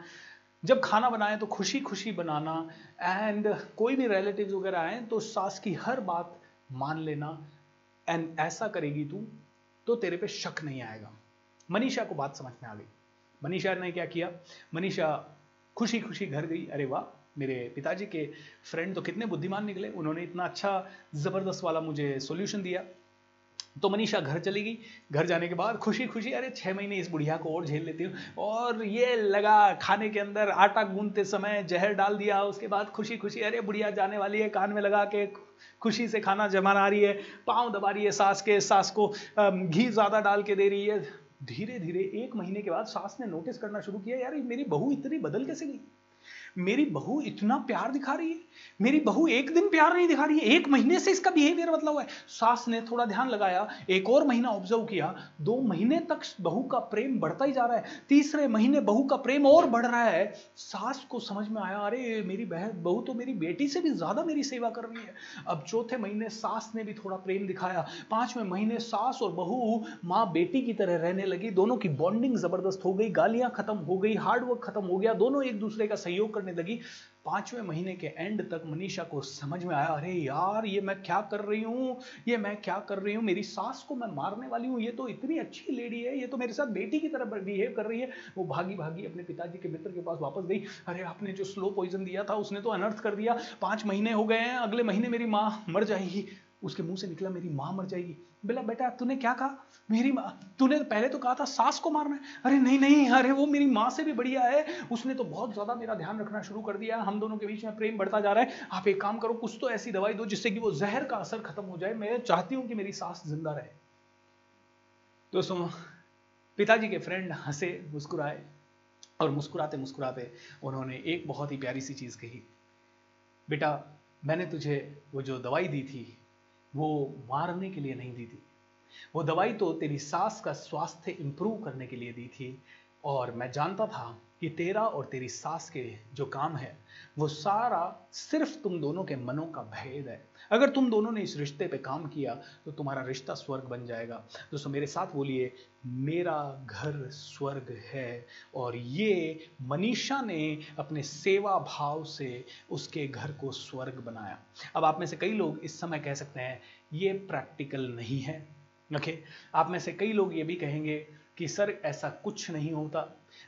जब खाना बनाए तो खुशी खुशी बनाना एंड कोई भी रिलेटिव वगैरह आए तो सास की हर बात मान लेना एंड ऐसा करेगी तू तो तेरे पे शक नहीं आएगा। मनीषा को बात समझ में आ गई। मनीषा ने क्या किया? मनीषा खुशी खुशी घर गई। अरे वाह, मेरे पिताजी के फ्रेंड तो कितने बुद्धिमान निकले। उन्होंने इतना अच्छा ज़बरदस्त वाला मुझे सोल्यूशन दिया। तो मनीषा घर चली गई। घर जाने के बाद खुशी खुशी अरे, छह महीने इस बुढ़िया को और झेल लेती हूँ। और ये लगा खाने के अंदर आटा गूंदते समय, जहर डाल दिया। उसके बाद खुशी खुशी अरे, बुढ़िया जाने वाली है कान में लगा के। खुशी से खाना जमा रही है। पाँव दबा रही है सास के। सास को घी ज़्यादा डाल के दे रही है। धीरे धीरे एक महीने के बाद सास ने नोटिस करना शुरू किया, यार, मेरी बहू इतनी बदल कैसे गई? मेरी बहू इतना प्यार दिखा रही है, मेरी बहू एक दिन प्यार नहीं दिखा रही है, एक महीने से इसका बिहेवियर बदला हुआ है। सास ने थोड़ा ध्यान लगाया, एक और महीना ऑब्ज़र्व किया, दो महीने तक बहू का प्रेम बढ़ता ही जा रहा है, तीसरे महीने बहू का प्रेम और बढ़ रहा है। सास को समझ में आया, अरे मेरी बहन, बहू तो मेरी बेटी से भी ज़्यादा मेरी सेवा कर रही है। अब चौथे महीने सास ने भी थोड़ा प्रेम दिखाया, पाँचवें महीने सास और बहू माँ बेटी की तरह रहने लगी, दोनों की बॉन्डिंग ज़बरदस्त हो गई, गालियाँ खत्म हो गई हार्डवर्क खत्म हो गया, दोनों एक दूसरे का सहयोग करने लगी। पाँचवें महीने के एंड तक मनीषा को समझ में आया, अरे यार, ये मैं क्या कर रही हूँ? ये मैं क्या कर रही हूँ? मेरी सास को मैं मारने वाली हूँ। ये तो इतनी अच्छी लेडी है, ये तो मेरे साथ बेटी की तरह बिहेव कर रही है। वो भागी भागी अपने पिताजी के मित्र के पास वापस गई। अरे, आपने जो स्लो पॉइजन दिया था, उसने तो अनर्थ कर दिया। पाँच महीने हो गए हैं, अगले महीने मेरी माँ मर जाएगी। उसके मुँह से निकला, मेरी माँ मर जाएगी। बोला, बेटा, तूने क्या कहा? मेरी माँ, तूने पहले तो कहा था, सास को मारना है। अरे नहीं नहीं, अरे वो मेरी माँ से भी बढ़िया है। उसने तो बहुत ज़्यादा मेरा ध्यान रखना शुरू कर दिया। हम दोनों के बीच में प्रेम बढ़ता जा रहा है। आप एक काम करो, कुछ तो ऐसी दवाई दो जिससे कि वो जहर का असर खत्म हो जाए। मैं चाहती हूँ कि मेरी सास ज़िंदा रहे। दोस्तों, पिताजी के फ्रेंड हंसे, मुस्कुराए और मुस्कुराते मुस्कुराते उन्होंने एक बहुत ही प्यारी सी चीज़ कही। बेटा, मैंने तुझे वो जो दवाई दी थी वो मारने के लिए नहीं दी थी। वो दवाई तो तेरी सास का स्वास्थ्य इंप्रूव करने के लिए दी थी। और मैं जानता था कि तेरा और तेरी सास के जो काम है, वो सारा सिर्फ़ तुम दोनों के मनों का भेद है। अगर तुम दोनों ने इस रिश्ते पे काम किया तो तुम्हारा रिश्ता स्वर्ग बन जाएगा। दोस्तों, मेरे साथ बोलिए, मेरा घर स्वर्ग है और ये मनीषा ने अपने सेवा भाव से उसके घर को स्वर्ग बनाया। अब आप में से कई लोग इस समय कह सकते हैं, ये प्रैक्टिकल नहीं है। ओके? आप में से कई लोग ये भी कहेंगे कि सर ऐसा कुछ नहीं होता।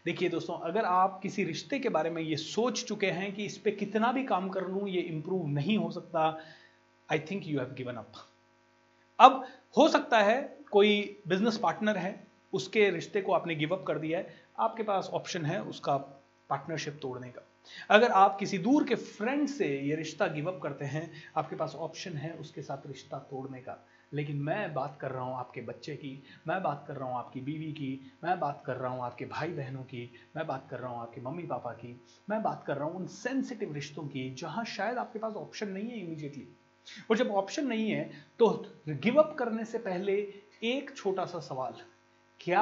देखिए दोस्तों, अगर आप किसी रिश्ते के बारे में ये सोच चुके हैं कि इस पर कितना भी काम कर लूँ, ये इंप्रूव नहीं हो सकता I think you have given up अब हो सकता है कोई बिज़नेस पार्टनर है, उसके रिश्ते को आपने गिव अप कर दिया है, आपके पास ऑप्शन है उसका पार्टनरशिप तोड़ने का। अगर आप किसी दूर के फ्रेंड से ये रिश्ता गिव अप करते हैं, आपके पास ऑप्शन है उसके साथ रिश्ता तोड़ने का। लेकिन मैं बात कर रहा हूँ आपके बच्चे की, मैं बात कर रहा हूँ आपकी बीवी की, मैं बात कर रहा हूँ आपके भाई बहनों की, मैं बात कर रहा हूँ आपके मम्मी पापा की, मैं बात कर रहा हूँ उन सेंसिटिव रिश्तों की जहाँ शायद आपके पास ऑप्शन नहीं है इमीजिएटली और जब ऑप्शन नहीं है तो गिव अप करने से पहले एक छोटा सा सवाल, क्या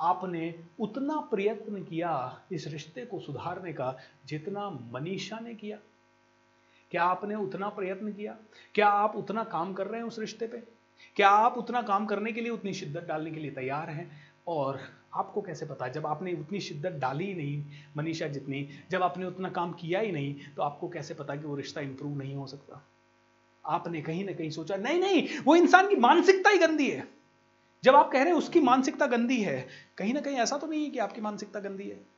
आपने उतना प्रयत्न किया इस रिश्ते को सुधारने का जितना मनीषा ने किया? क्या आपने उतना प्रयत्न किया? क्या आप उतना काम कर रहे हैं उस रिश्ते पे? क्या आप उतना काम करने के लिए, उतनी शिद्दत डालने के लिए तैयार हैं? और आपको कैसे पता? जब आपने उतनी शिद्दत डाली ही नहीं, मनीषा जितनी, जब आपने उतना काम किया ही नहीं तो आपको कैसे पता कि वो रिश्ता इंप्रूव नहीं हो सकता? आपने कहीं ना कहीं सोचा, नहीं नहीं, वो इंसान की मानसिकता ही गंदी है। जब आप कह रहे हैं, उसकी मानसिकता गंदी है, कहीं ना कहीं ऐसा तो नहीं है कि आपकी मानसिकता गंदी है।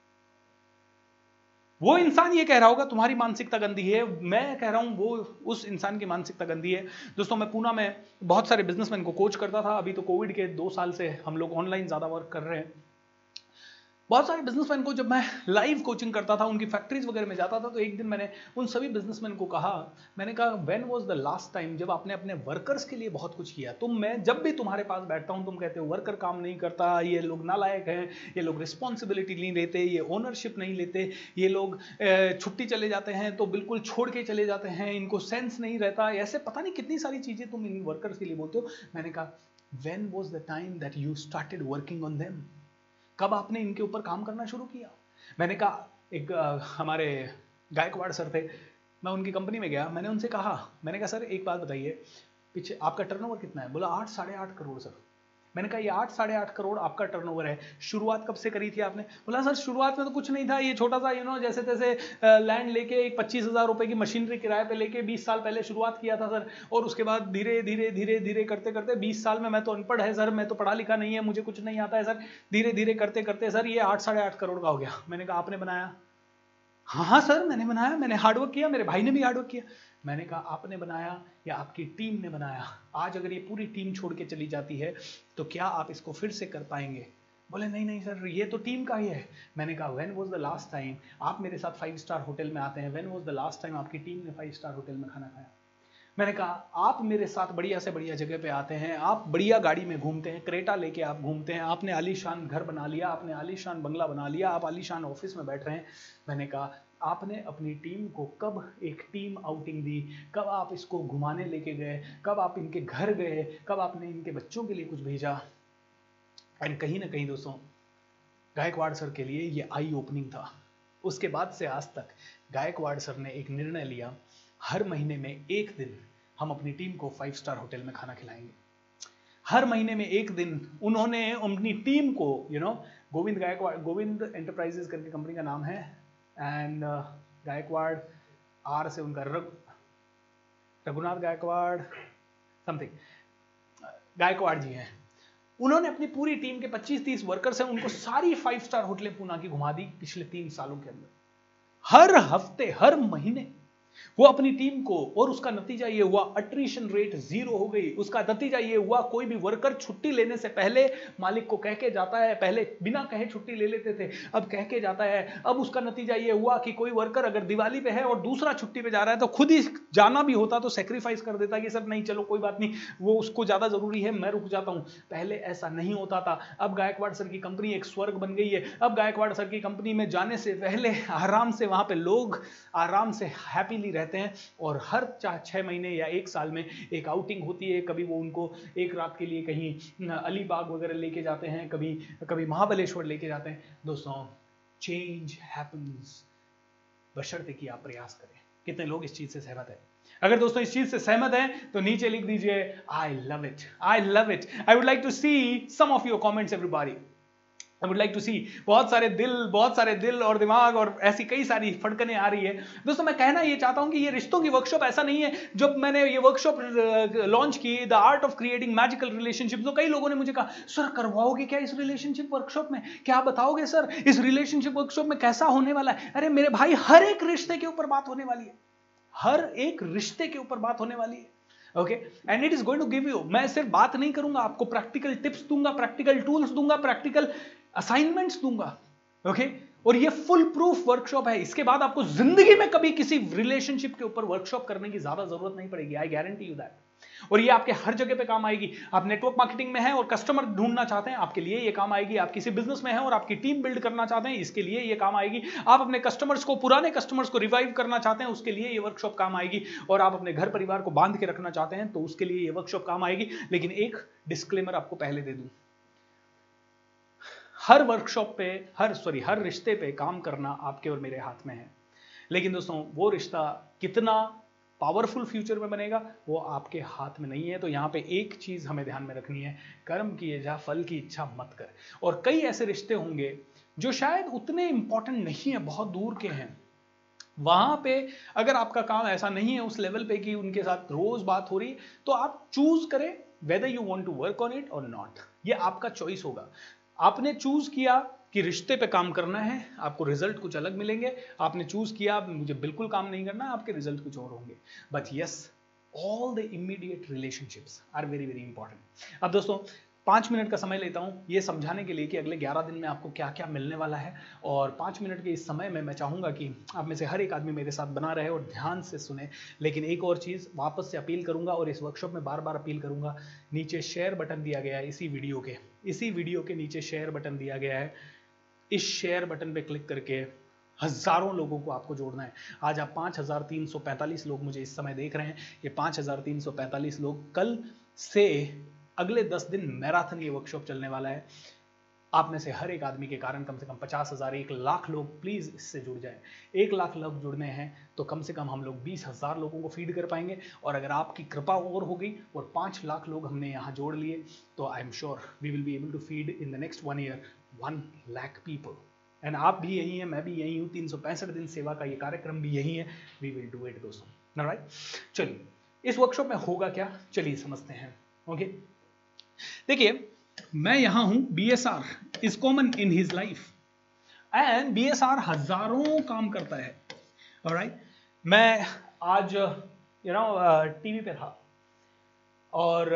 वो इंसान ये कह रहा होगा, तुम्हारी मानसिकता गंदी है। मैं कह रहा हूँ, वो उस इंसान की मानसिकता गंदी है। दोस्तों, मैं पूना में बहुत सारे बिजनेसमैन को कोच करता था। अभी तो कोविड के दो साल से हम लोग ऑनलाइन ज़्यादा वर्क कर रहे हैं। बहुत सारे बिजनेसमैन को जब मैं लाइव कोचिंग करता था, उनकी फैक्ट्रीज वगैरह में जाता था तो एक दिन मैंने उन सभी बिजनेसमैन को कहा, मैंने कहा when was the last time जब आपने अपने वर्कर्स के लिए बहुत कुछ किया? तुम मैं जब भी तुम्हारे पास बैठता हूँ, तुम कहते हो वर्कर काम नहीं करता, ये लोग नालायक हैं, ये लोग रिस्पॉन्सिबिलिटी नहीं लेते, ये ओनरशिप नहीं लेते, ये लोग छुट्टी चले जाते हैं तो बिल्कुल छोड़ के चले जाते हैं, इनको सेंस नहीं रहता। ऐसे पता नहीं कितनी सारी चीज़ें तुम इन वर्कर्स के लिए बोलते हो। मैंने कहा when was the time that you started working on them कब आपने इनके ऊपर काम करना शुरू किया? मैंने कहा एक आ, हमारे गायकवाड़ सर थे। मैं उनकी कंपनी में गया मैंने उनसे कहा मैंने कहा सर एक बात बताइए पीछे आपका टर्नओवर कितना है? बोला आठ साढ़े आठ करोड़ सर। मैंने कहा, ये आठ, साढ़े आठ करोड़ आपका टर्नओवर है। शुरुआत कब से करी थी आपने? बोला, सर, शुरुआत में तो कुछ नहीं था। ये छोटा सा यू नो जैसे तैसे लैंड लेके एक पच्चीस हज़ार रुपए की मशीनरी किराए पे लेके बीस साल पहले शुरुआत किया था, सर। और उसके बाद धीरे धीरे धीरे धीरे करते करते बीस साल में मैं तो अनपढ़ है, सर। मैं तो पढ़ा लिखा नहीं है, मुझे कुछ नहीं आता है, सर। धीरे धीरे करते करते, सर, ये आठ, साढ़े आठ करोड़ का हो गया। मैंने कहा, आपने बनाया? हाँ हाँ सर, मैंने बनाया, मैंने हार्डवर्क किया, मेरे भाई ने भी हार्डवर्क किया। मैंने कहा, आपने बनाया या आपकी टीम ने बनाया? आज अगर ये पूरी टीम छोड़ के चली जाती है तो क्या आप इसको फिर से कर पाएँगे? बोले, नहीं नहीं सर, ये तो टीम का ही है। मैंने कहा when was the last time आप मेरे साथ फाइव स्टार होटल में आते हैं? When was the last time आपकी टीम ने फाइव स्टार होटल में खाना खाया? मैंने कहा, आप मेरे साथ बढ़िया से बढ़िया जगह पे आते हैं, आप बढ़िया गाड़ी में घूमते हैं, क्रेटा लेके आप घूमते हैं, आपने आलीशान घर बना लिया, आपने आलीशान बंगला बना लिया, आप आलीशान ऑफ़िस में बैठ रहे हैं। मैंने कहा आपने अपनी टीम को कब एक टीम आउटिंग दी? कब आप इसको घुमाने लेके गए? कब आप इनके घर गए? कब आपने इनके बच्चों के लिए कुछ भेजा? एंड कहीं ना कहीं दोस्तों, गायकवाड़ सर के लिए ये आई ओपनिंग था। उसके बाद से आज तक गायकवाड़ सर ने एक निर्णय लिया, हर महीने में एक दिन हम अपनी टीम को फाइव स्टार होटल में खाना खिलाएँगे। हर महीने में एक दिन उन्होंने अपनी टीम को you know Govind Gaikwad, Govind enterprises करके कंपनी का नाम है एंड गायकवाड़ आर से उनका रघु, रघुनाथ गायकवाड़ समथिंग गायकवाड़ जी हैं। उन्होंने अपनी पूरी टीम के 25-30 वर्कर्स हैं, उनको सारी फाइव स्टार होटलें पूना की घुमा दी पिछले तीन सालों के अंदर। हर हफ़्ते, हर महीने वो अपनी टीम को और उसका नतीजा ये हुआ अट्रीशन रेट ज़ीरो हो गई। उसका नतीजा ये हुआ, कोई भी वर्कर छुट्टी लेने से पहले मालिक को कह के जाता है, पहले बिना कहे छुट्टी ले लेते थे, अब कह के जाता है। अब उसका नतीजा ये हुआ कि कोई वर्कर अगर दिवाली पे है और दूसरा छुट्टी पे जा रहा है तो खुद ही जाना भी होता तो सेक्रीफाइस कर देता कि सर नहीं, चलो कोई बात नहीं, वो उसको ज़्यादा ज़रूरी है, मैं रुक जाता हूँ। पहले ऐसा नहीं होता था। अब गायकवाड़ सर की कंपनी एक स्वर्ग बन गई है। अब गायकवाड़ सर की कंपनी में जाने से पहले आराम से वहाँ पे लोग आराम से हैप्पीली रहते रहते हैं और हर चाहे छः महीने या एक साल में एक आउटिंग होती है। कभी वो उनको एक रात के लिए कहीं अलीबाग वगैरह लेके जाते हैं, कभी कभी महाबलेश्वर लेके जाते हैं। दोस्तों चेंज हैपन्स बशर्ते कि आप प्रयास करें। कितने लोग इस चीज़ से सहमत है? अगर दोस्तों इस चीज़ से सहमत हैं तो नीचे लिख दीजिए I love it I love it I would like to see some of your comments everybody I would like to see बहुत सारे दिल, बहुत सारे दिल और दिमाग और ऐसी कई सारी फटकने आ रही है। दोस्तों, मैं कहना ये चाहता हूँ कि ये रिश्तों की वर्कशॉप ऐसा नहीं है, जब मैंने ये वर्कशॉप लॉन्च की the art of creating magical relationship तो कई लोगों ने मुझे कहा, सर, करवाओगे क्या इस रिलेशनशिप वर्कशॉप में? क्या बताओगे, सर, इस रिलेशनशिप वर्कशॉप में कैसा होने वाला है? अरे, मेरे भाई, हर एक रिश्ते के ऊपर बात होने वाली है। हर एक रिश्ते के ऊपर बात होने वाली है। Okay and it is going to give you मैं सिर्फ़ बात नहीं करूँगा, आपको प्रैक्टिकल टिप्स दूँगा प्रैक्टिकल टूल्स दूँगा प्रैक्टिकल असाइनमेंट्स दूँगा ओके? और ये फुल प्रूफ वर्कशॉप है। इसके बाद आपको ज़िंदगी में कभी किसी रिलेशनशिप के ऊपर वर्कशॉप करने की ज़्यादा ज़रूरत नहीं पड़ेगी आई गारंटी यू दैट और ये आपके हर जगह पे काम आएगी। आप नेटवर्क मार्केटिंग में हैं और कस्टमर ढूंढना चाहते हैं, आपके लिए ये काम आएगी। आप किसी बिज़नेस में हैं और आपकी टीम बिल्ड करना चाहते हैं, इसके लिए ये काम आएगी। आप अपने कस्टमर्स को, पुराने कस्टमर्स को रिवाइव करना चाहते हैं, उसके लिए ये वर्कशॉप काम आएगी। और आप अपने घर परिवार को बाँध के रखना चाहते हैं तो उसके लिए ये वर्कशॉप काम आएगी। लेकिन एक डिस्क्लेमर आपको पहले दे दूँ। हर वर्कशॉप पे, हर सॉरी हर रिश्ते पे काम करना आपके और मेरे हाथ में है। लेकिन दोस्तों, वो रिश्ता कितना पावरफुल फ्यूचर में बनेगा, वो आपके हाथ में नहीं है। तो यहाँ पे एक चीज़ हमें ध्यान में रखनी है, कर्म किए जा, फल की इच्छा मत कर। और कई ऐसे रिश्ते होंगे जो शायद उतने इंपॉर्टेंट नहीं है, बहुत दूर के हैं। वहाँ पे अगर आपका काम ऐसा नहीं है उस लेवल पे कि उनके साथ रोज बात हो रही तो आप चूज़ करें whether you want to work on it और नॉट ये आपका चॉइस होगा। आपने चूज़ किया कि रिश्ते पे काम करना है, आपको रिज़ल्ट कुछ अलग मिलेंगे। आपने चूज़ किया, मुझे बिल्कुल काम नहीं करना, आपके रिज़ल्ट कुछ और होंगे। But yes all the immediate relationships are very very important अब दोस्तों पाँच मिनट का समय लेता हूँ ये समझाने के लिए कि अगले ग्यारह दिन में आपको क्या क्या मिलने वाला है और पाँच मिनट के इस समय में मैं चाहूँगा कि आप में से हर एक आदमी मेरे साथ बना रहे और ध्यान से सुने। लेकिन एक और चीज़, वापस से अपील करूँगा और इस वर्कशॉप में बार बार अपील करूँगा, नीचे शेयर बटन दिया गया है इसी वीडियो के। इसी वीडियो के नीचे शेयर बटन दिया गया है। इस शेयर बटन पर क्लिक करके हज़ारों लोगों को आपको जोड़ना है। आज आप पाँच हज़ार तीन सौ पैंतालीस लोग मुझे इस समय देख रहे हैं। ये पाँच हज़ार तीन सौ पैंतालीस लोग कल से अगले दस दिन मैराथन ये वर्कशॉप चलने वाला है। आप में से हर एक आदमी के कारण कम से कम पचास हज़ार, एक लाख लोग प्लीज़ इससे जुड़ जाए। एक लाख लोग जुड़ने हैं तो कम से कम हम लोग बीस हज़ार लोगों को फ़ीड कर पाएँगे। और अगर आपकी कृपा और हो गई और पाँच लाख लोग हमने यहाँ जोड़ लिए तो I am sure we will be able to feed in the next one year one lakh people and आप भी यही हैं, मैं भी यही हूँ, तीन सौ पैंसठ दिन सेवा का ये कार्यक्रम भी यही है। वी विल डू इट दोस्तों राइट चलिए, इस वर्कशॉप में होगा क्या? चलिए समझते हैं। Okay okay? देखिए मैं यहाँ हूँ B S R is common in his life and BSR हज़ारों काम करता है। राइट मैं आज यू नो टीवी पे था। और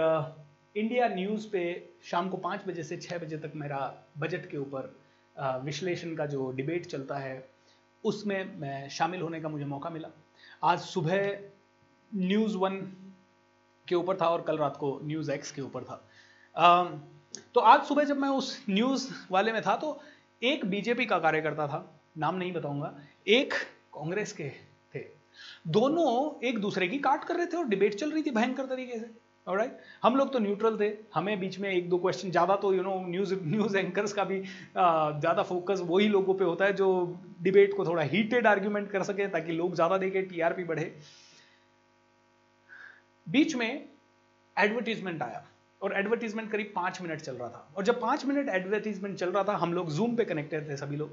इंडिया uh, न्यूज़ पे शाम को पाँच बजे से छः बजे तक मेरा बजट के ऊपर uh, विश्लेषण का जो डिबेट चलता है उसमें मैं शामिल होने का मुझे मौका मिला। आज सुबह न्यूज़ वन के ऊपर था और कल रात को न्यूज़ एक्स के ऊपर था। तो आज सुबह जब मैं उस न्यूज़ वाले में था तो एक बीजेपी का कार्यकर्ता था, नाम नहीं बताऊँगा, एक कांग्रेस के थे। दोनों एक दूसरे की काट कर रहे थे और डिबेट चल रही थी भयंकर तरीके से और राइट हम लोग तो न्यूट्रल थे, हमें बीच में एक दो क्वेश्चन ज़्यादा तो you know news news anchors का भी ज़्यादा फोकस वही लोगों पे होता है जो डिबेट को थोड़ा हीटेड आर्ग्यूमेंट कर सके, ताकि लोग ज़्यादा देखें टीआरपी बढ़े। बीच में एडवर्टीजमेंट आया। और एडवर्टीजमेंट करीब पाँच मिनट चल रहा था। और जब पाँच मिनट एडवर्टीजमेंट चल रहा था, हम लोग जूम पे कनेक्टेड थे सभी लोग।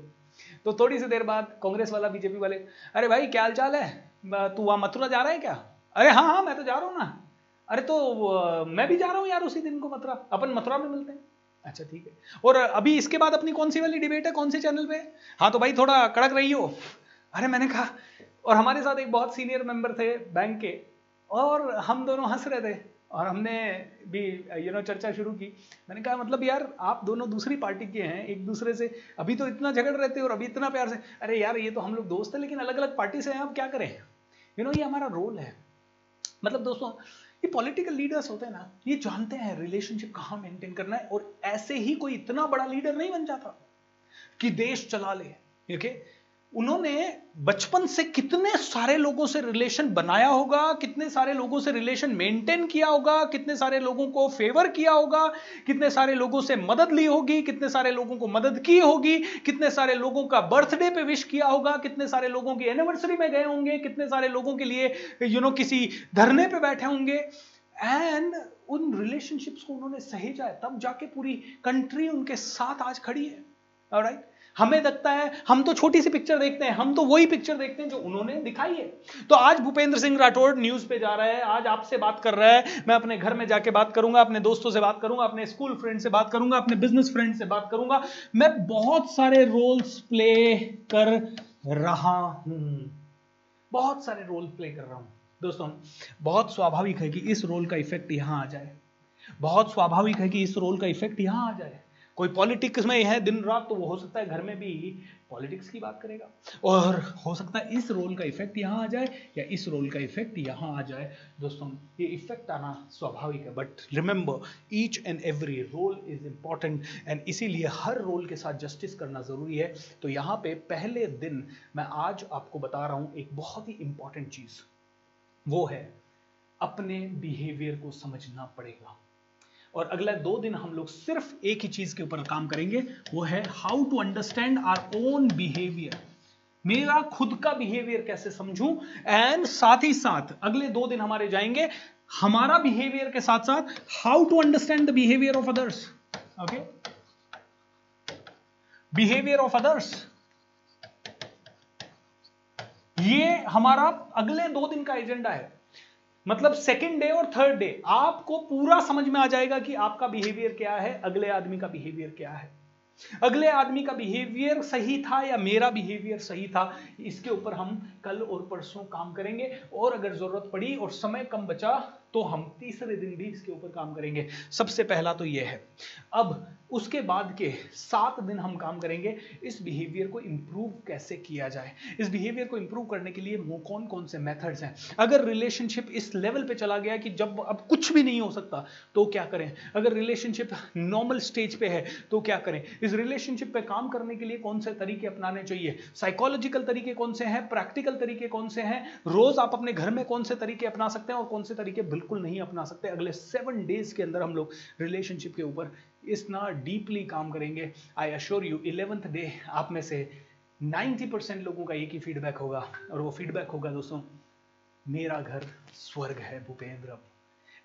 तो थोड़ी सी देर बाद कांग्रेस वाला बीजेपी वाले, अरे भाई, क्या हाल है? तू वहाँ मथुरा जा रहा है क्या? अरे हाँ हाँ मैं तो जा रहा हूँ ना। अरे तो मैं भी जा रहा हूँ यार उसी दिन को मथुरा। अपन मथुरा में मिलते हैं। अच्छा ठीक है। और अभी इसके बाद अपनी कौन सी वाली डिबेट है? कौन से चैनल पे? हाँ तो भाई, थोड़ा कड़क रही हो अरे, मैंने कहा, और हमारे साथ एक बहुत सीनियर मेंबर थे बैंक के, और हम दोनों हंस रहे थे। और हमने भी यू नो चर्चा शुरू की। मैंने कहा मतलब यार, आप दोनों दूसरी पार्टी के हैं, एक दूसरे से। अभी तो इतना झगड़ रहे थे और अभी इतना प्यार से। अरे यार, ये तो हम लोग दोस्त हैं, लेकिन अलग अलग पार्टी से हैं अब क्या करें? यू नो ये हमारा रोल है। मतलब दोस्तों, ये पॉलिटिकल लीडर्स होते हैं ना, ये जानते हैं रिलेशनशिप कहाँ मेंटेन करना है, और ऐसे ही कोई इतना बड़ा लीडर नहीं बन जाता कि देश चला ले। ओके उन्होंने बचपन से कितने सारे लोगों से रिलेशन बनाया होगा कितने सारे लोगों से रिलेशन मेंटेन किया होगा कितने सारे लोगों को फेवर किया होगा कितने सारे लोगों से मदद ली होगी कितने सारे लोगों को मदद की होगी कितने सारे लोगों का बर्थडे पे विश किया होगा कितने सारे लोगों की एनिवर्सरी में गए होंगे कितने सारे लोगों के लिए यू you नो know, किसी धरने पर बैठे होंगे। एंड उन रिलेशनशिप्स को उन्होंने सहेजा है तब जाके पूरी कंट्री उनके साथ आज खड़ी है। राइट हमें लगता है, हम तो छोटी सी पिक्चर देखते हैं, हम तो वही पिक्चर देखते हैं जो उन्होंने दिखाई है। तो आज भूपेंद्र सिंह राठौड़ न्यूज़ पे जा रहा है, आज आपसे बात कर रहा है, मैं अपने घर में जाके बात करूँगा, अपने दोस्तों से बात करूँगा, अपने स्कूल फ्रेंड से बात करूँगा, अपने बिज़नेस फ्रेंड से बात करूँगा। मैं बहुत सारे रोल्स प्ले कर रहा हूँ। बहुत सारे रोल प्ले कर रहा हूँ। दोस्तों, बहुत स्वाभाविक है कि इस रोल का इफ़ेक्ट यहाँ आ जाए। बहुत स्वाभाविक है कि इस रोल का इफ़ेक्ट यहाँ आ जाए। कोई पॉलिटिक्स में है दिन रात तो वो हो सकता है घर में भी पॉलिटिक्स की बात करेगा। और हो सकता है इस रोल का इफ़ेक्ट यहाँ आ जाए या इस रोल का इफ़ेक्ट यहाँ आ जाए। दोस्तों, ये इफ़ेक्ट आना स्वाभाविक है but remember each and every role is important and इसीलिए हर रोल के साथ जस्टिस करना ज़रूरी है। तो यहाँ पे पहले दिन मैं आज आपको बता रहा हूँ एक बहुत ही इंपॉर्टेंट चीज़। वो है, अपने बिहेवियर को समझना पड़ेगा। और अगला दो दिन हम लोग सिर्फ़ एक ही चीज़ के ऊपर काम करेंगे, वो है how to understand our own behaviour मेरा खुद का बिहेवियर कैसे समझूं? एंड साथ ही साथ अगले दो दिन हमारे जाएँगे हमारा बिहेवियर के साथ साथ how to understand the behaviour of others okay behaviour of others ये हमारा अगले दो दिन का एजेंडा है। मतलब सेकेंड डे और थर्ड डे आपको पूरा समझ में आ जाएगा कि आपका बिहेवियर क्या है, अगले आदमी का बिहेवियर क्या है। अगले आदमी का बिहेवियर सही था या मेरा बिहेवियर सही था, इसके ऊपर हम कल और परसों काम करेंगे। और अगर ज़रूरत पड़ी और समय कम बचा तो हम तीसरे दिन भी इसके ऊपर काम करेंगे। सबसे पहला तो यह है। अब उसके बाद के सात दिन हम काम करेंगे, इस बिहेवियर को इंप्रूव कैसे किया जाए? इस बिहेवियर को इंप्रूव करने के लिए कौन कौन से मेथड्स हैं? अगर रिलेशनशिप इस लेवल पे चला गया कि जब अब कुछ भी नहीं हो सकता तो क्या करें? अगर रिलेशनशिप नॉर्मल स्टेज पे है तो क्या करें? इस रिलेशनशिप पे काम करने के लिए कौन से तरीके अपनाने चाहिए? साइकोलॉजिकल तरीके कौन से हैं? प्रैक्टिकल तरीके कौन से हैं? रोज आप अपने घर में कौन से तरीके अपना सकते हैं और कौन से तरीके बिल्कुल नहीं अपना सकते? अगले सेवन डेज़ के अंदर हम लोग रिलेशनशिप के ऊपर इतना डीपली काम करेंगे। I assure you eleventh day आप में से 90 परसेंट लोगों का एक ही फीडबैक होगा। और वो फीडबैक होगा दोस्तों, मेरा घर स्वर्ग है भूपेंद्र।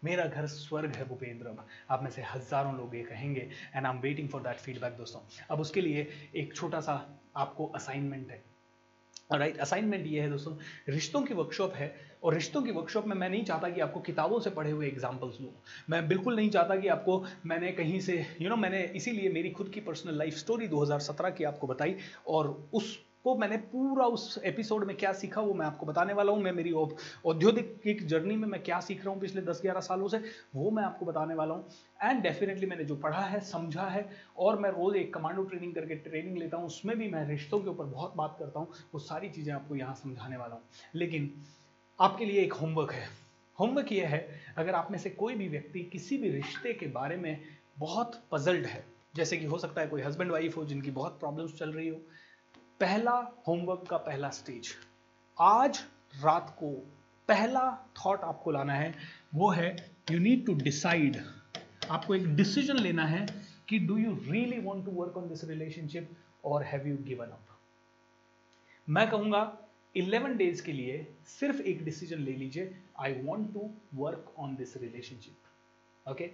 मेरा घर स्वर्ग है भूपेंद्र। आप में से हज़ारों लोग ये कहेंगे and I am waiting for that feedback दोस्तों। अब उसके लिए एक छोटा सा आपको असाइनमेंट है। राइट असाइनमेंट ये है दोस्तों, रिश्तों की वर्कशॉप है। और रिश्तों की वर्कशॉप में मैं नहीं चाहता कि आपको किताबों से पढ़े हुए एग्जाम्पल्स दूँ मैं बिल्कुल नहीं चाहता कि आपको मैंने कहीं से यू you नो know, मैंने इसीलिए मेरी खुद की पर्सनल लाइफ स्टोरी 2017 की आपको बताई और उस को मैंने पूरा उस एपिसोड में क्या सीखा वो मैं आपको बताने वाला हूँ। मैं मेरी औद्योगिक जर्नी में मैं क्या सीख रहा हूँ पिछले 10-11 सालों से वो मैं आपको बताने वाला हूँ। एंड डेफिनेटली मैंने जो पढ़ा है समझा है और मैं रोज़ एक कमांडो ट्रेनिंग करके ट्रेनिंग लेता हूँ उसमें भी मैं रिश्तों के ऊपर बहुत बात करता हूँ वो सारी चीज़ें आपको यहाँ समझाने वाला हूँ। लेकिन आपके लिए एक होमवर्क है। होमवर्क ये है, अगर आप में से कोई भी व्यक्ति किसी भी रिश्ते के बारे में बहुत पजल्ड है, जैसे कि हो सकता है कोई हस्बैंड वाइफ हो जिनकी बहुत प्रॉब्लम्स चल रही हो पहला होमवर्क का पहला स्टेज आज रात को पहला थॉट आपको लाना है, वो है यू नीड टू डिसाइड आपको एक डिसीज़न लेना है कि do you really want to work on this relationship और हैव यू गिवन अप मैं कहूँगा 11 डेज़ के लिए सिर्फ़ एक डिसीज़न ले लीजिए I want to work on this relationship okay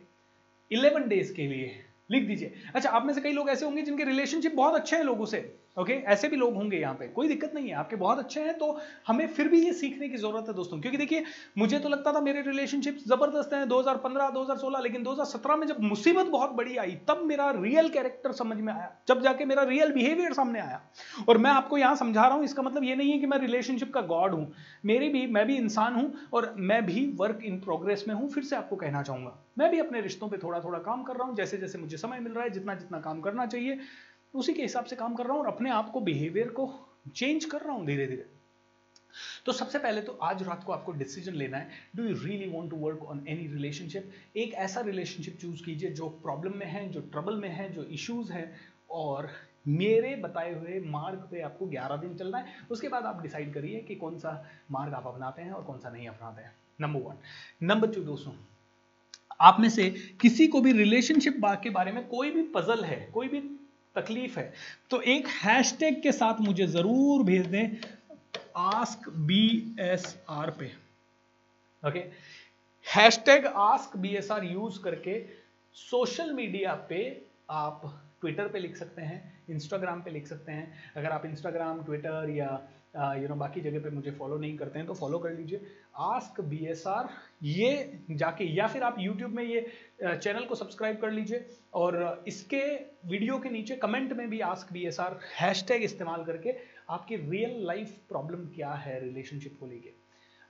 11 days के लिए लिख दीजिए। अच्छा आप में से कई लोग ऐसे होंगे जिनके रिलेशनशिप बहुत अच्छे हैं लोगों से। Okay okay? ऐसे भी लोग होंगे यहाँ पे। कोई दिक्कत नहीं है। आपके बहुत अच्छे हैं तो हमें फिर भी ये सीखने की ज़रूरत है दोस्तों। क्योंकि देखिए, मुझे तो लगता था मेरे रिलेशनशिप ज़बरदस्त हैं 2015 2016 लेकिन 2017 में जब मुसीबत बहुत बड़ी आई, तब मेरा रियल कैरेक्टर समझ में आया। जब जाके मेरा रियल बिहेवियर सामने आया। और मैं आपको यहाँ समझा रहा हूँ, इसका मतलब ये नहीं है कि मैं रिलेशनशिप का गॉड हूँ। मेरी भी, मैं भी इंसान हूँ और मैं भी वर्क इन प्रोग्रेस में हूँ। फिर से आपको कहना चाहूँगा। मैं भी अपने रिश्तों पर थोड़ा थोड़ा काम कर रहा हूँ जैसे जैसे मुझे समय मिल रहा है जितना जितना काम करना चाहिए। उसी के हिसाब से काम कर रहा हूँ और अपने आप को बिहेवियर को चेंज कर रहा हूँ धीरे धीरे तो सबसे पहले तो आज रात को आपको डिसीज़न लेना है do you really want to work on any relationship एक ऐसा रिलेशनशिप चूज़ कीजिए जो प्रॉब्लम में है, जो ट्रबल में है, जो इश्यूज़ है और मेरे बताए हुए मार्ग पे आपको 11 दिन चलना है। उसके बाद आप डिसाइड करिए कि कौन सा मार्ग आप अपनाते हैं और कौन सा नहीं अपनाते हैं। नंबर वन नंबर टू दोस्तों, आप में से किसी को भी रिलेशनशिप के बारे में कोई भी पजल है, कोई भी तकलीफ़ है। तो एक हैशटैग के साथ मुझे ज़रूर भेज दें आस्क बी एस आर पे। Okay hashtag ask B S R use करके सोशल मीडिया पे आप ट्विटर पे लिख सकते हैं इंस्टाग्राम पे लिख सकते हैं। अगर आप इंस्टाग्राम ट्विटर या यू नो बाकी जगह पे मुझे फॉलो नहीं करते हैं तो फॉलो कर लीजिए। आस्क बी एस आर ये जाके, या फिर आप यूट्यूब में ये चैनल को सब्सक्राइब कर लीजिए, और इसके वीडियो के नीचे कमेंट में भी ask B S R hashtag इस्तेमाल करके आपकी रियल लाइफ प्रॉब्लम क्या है रिलेशनशिप को लेके।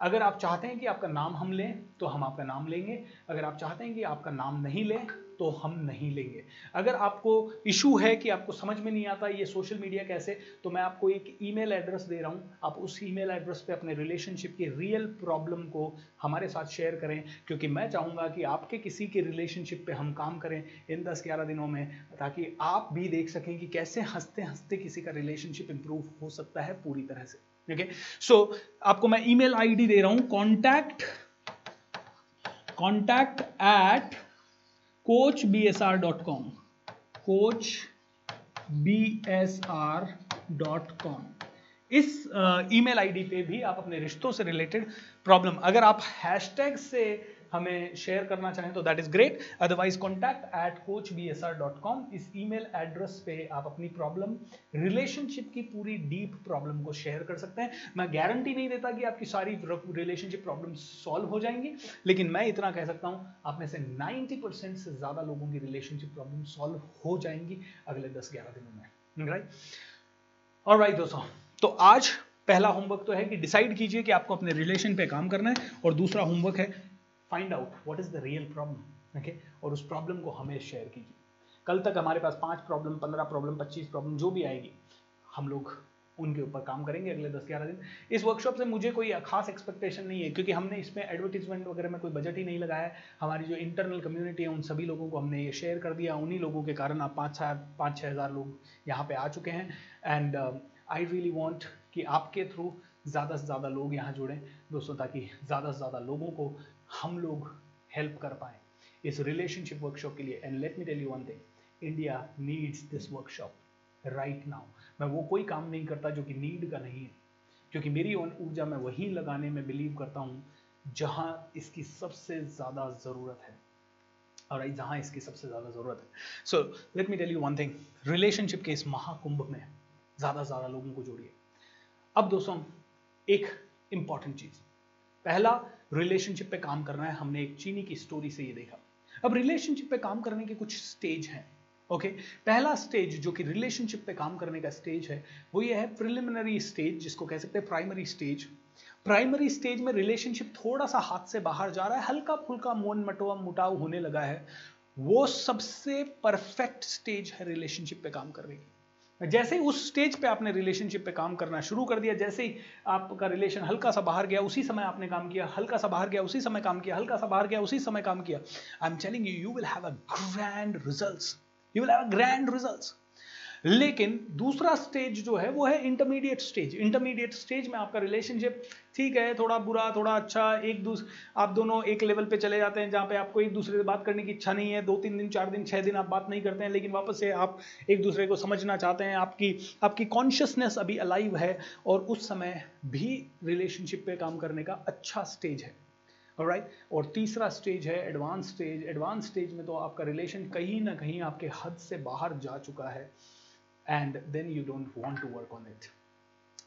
अगर आप चाहते हैं कि आपका नाम हम लें तो हम आपका नाम लेंगे। अगर आप चाहते हैं कि आपका नाम नहीं लें तो हम नहीं लेंगे। अगर आपको इशू है कि आपको समझ में नहीं आता ये सोशल मीडिया कैसे तो मैं आपको एक ईमेल एड्रेस दे रहा हूँ। आप उस ईमेल एड्रेस पे अपने रिलेशनशिप की रियल प्रॉब्लम को हमारे साथ शेयर करें, क्योंकि मैं चाहूँगा कि आपके किसी के रिलेशनशिप पे हम काम करें इन दस ग्यारह दिनों में, ताकि आप भी देख सकें कि कैसे हँसते हँसते किसी का रिलेशनशिप इंप्रूव हो सकता है पूरी तरह से। ठीक है सो आपको मैं ईमेल आईडी दे रहा हूँ contact contact at coach B S R dot com. Coach B S R dot com. इस ईमेल आईडी पे भी आप अपने रिश्तों से रिलेटेड प्रॉब्लम, अगर आप हैशटैग से हमें शेयर करना चाहें तो that is great otherwise contact at coach B S R dot com इस ईमेल एड्रेस पे आप अपनी प्रॉब्लम रिलेशनशिप की पूरी डीप प्रॉब्लम को शेयर कर सकते हैं। मैं गारंटी नहीं देता कि आपकी सारी रिलेशनशिप प्रॉब्लम सॉल्व हो जाएँगी, लेकिन मैं इतना कह सकता हूँ, आप में से 90 परसेंट से ज़्यादा लोगों की रिलेशनशिप प्रॉब्लम सॉल्व हो जाएँगी अगले 10-11 दिनों में। राइट और राइट दोस्तों तो आज पहला होमवर्क तो है कि डिसाइड कीजिए कि आपको अपने रिलेशन पे काम करना है, और दूसरा होमवर्क है find out what is the real problem okay और उस प्रॉब्लम को हमें शेयर कीजिए। कल तक हमारे पास पाँच प्रॉब्लम पंद्रह प्रॉब्लम पच्चीस प्रॉब्लम जो भी आएगी, हम लोग उनके ऊपर काम करेंगे अगले दस ग्यारह दिन। इस वर्कशॉप से मुझे कोई खास एक्सपेक्टेशन नहीं है, क्योंकि हमने इसमें एडवर्टीजमेंट वगैरह में कोई बजट ही नहीं लगाया हमारी जो इंटरनल कम्युनिटी है, उन सभी लोगों को हमने ये शेयर कर दिया। उन्हीं लोगों के कारण आप पाँच छः पाँच छः हज़ार लोग यहाँ पे आ चुके हैं। एंड आई रियली वॉन्ट कि आपके थ्रू ज़्यादा से ज़्यादा लोग यहाँ जुड़ें, दोस्तों, ताकि ज़्यादा से ज़्यादा लोगों को हम लोग हेल्प कर पाए। इस रिलेशनशिप वर्कशॉप के लिए and let me tell you one thing India needs this workshop right now मैं वो कोई काम नहीं करता जो कि नीड का नहीं है। क्योंकि मेरी ओन ऊर्जा मैं वहीं लगाने में बिलीव करता हूँ, जहाँ इसकी सबसे ज़्यादा ज़रूरत है। और जहाँ इसकी सबसे ज़्यादा ज़रूरत है। So let me tell you one thing relationship के इस महाकुंभ में ज़्यादा से ज़्यादा लोगों को जोड़िए। अब दोस्तों, एक इंपॉर्टेंट चीज़। पहला रिलेशनशिप पे काम करना है, हमने एक चीनी की स्टोरी से ये देखा। अब रिलेशनशिप पे काम करने के कुछ स्टेज हैं ओके? पहला स्टेज जो कि रिलेशनशिप पे काम करने का स्टेज है, वो ये है प्रिलिमिनरी स्टेज जिसको कह सकते हैं प्राइमरी स्टेज प्राइमरी स्टेज में रिलेशनशिप थोड़ा सा हाथ से बाहर जा रहा है, हल्का फुल्का मोन मटोआ मुटाव होने लगा है। वो सबसे परफेक्ट स्टेज है रिलेशनशिप पे काम करने की। जैसे ही उस स्टेज पे आपने रिलेशनशिप पे काम करना शुरू कर दिया, जैसे ही आपका रिलेशन हल्का सा बाहर गया, उसी समय आपने काम किया, हल्का सा बाहर गया, उसी समय काम किया, हल्का सा बाहर गया, उसी समय काम किया। I am telling you you will have a grand results you will have grand results लेकिन दूसरा स्टेज जो है, वो है इंटरमीडिएट स्टेज इंटरमीडिएट स्टेज में आपका रिलेशनशिप ठीक है, थोड़ा बुरा, थोड़ा अच्छा एक दूसरे आप दोनों एक लेवल पे चले जाते हैं जहाँ पे आपको एक दूसरे से बात करने की इच्छा नहीं है, दो तीन दिन, चार दिन, छह दिन आप बात नहीं करते हैं, लेकिन वापस से आप एक दूसरे को समझना चाहते हैं, आपकी आपकी कॉन्शियसनेस अभी अलाइव है और उस समय भी रिलेशनशिप पे काम करने का अच्छा स्टेज है. Right right? और तीसरा स्टेज है एडवांस स्टेज एडवांस स्टेज में तो आपका रिलेशन कहीं ना कहीं आपके हद से बाहर जा चुका है. And then you don't want to work on it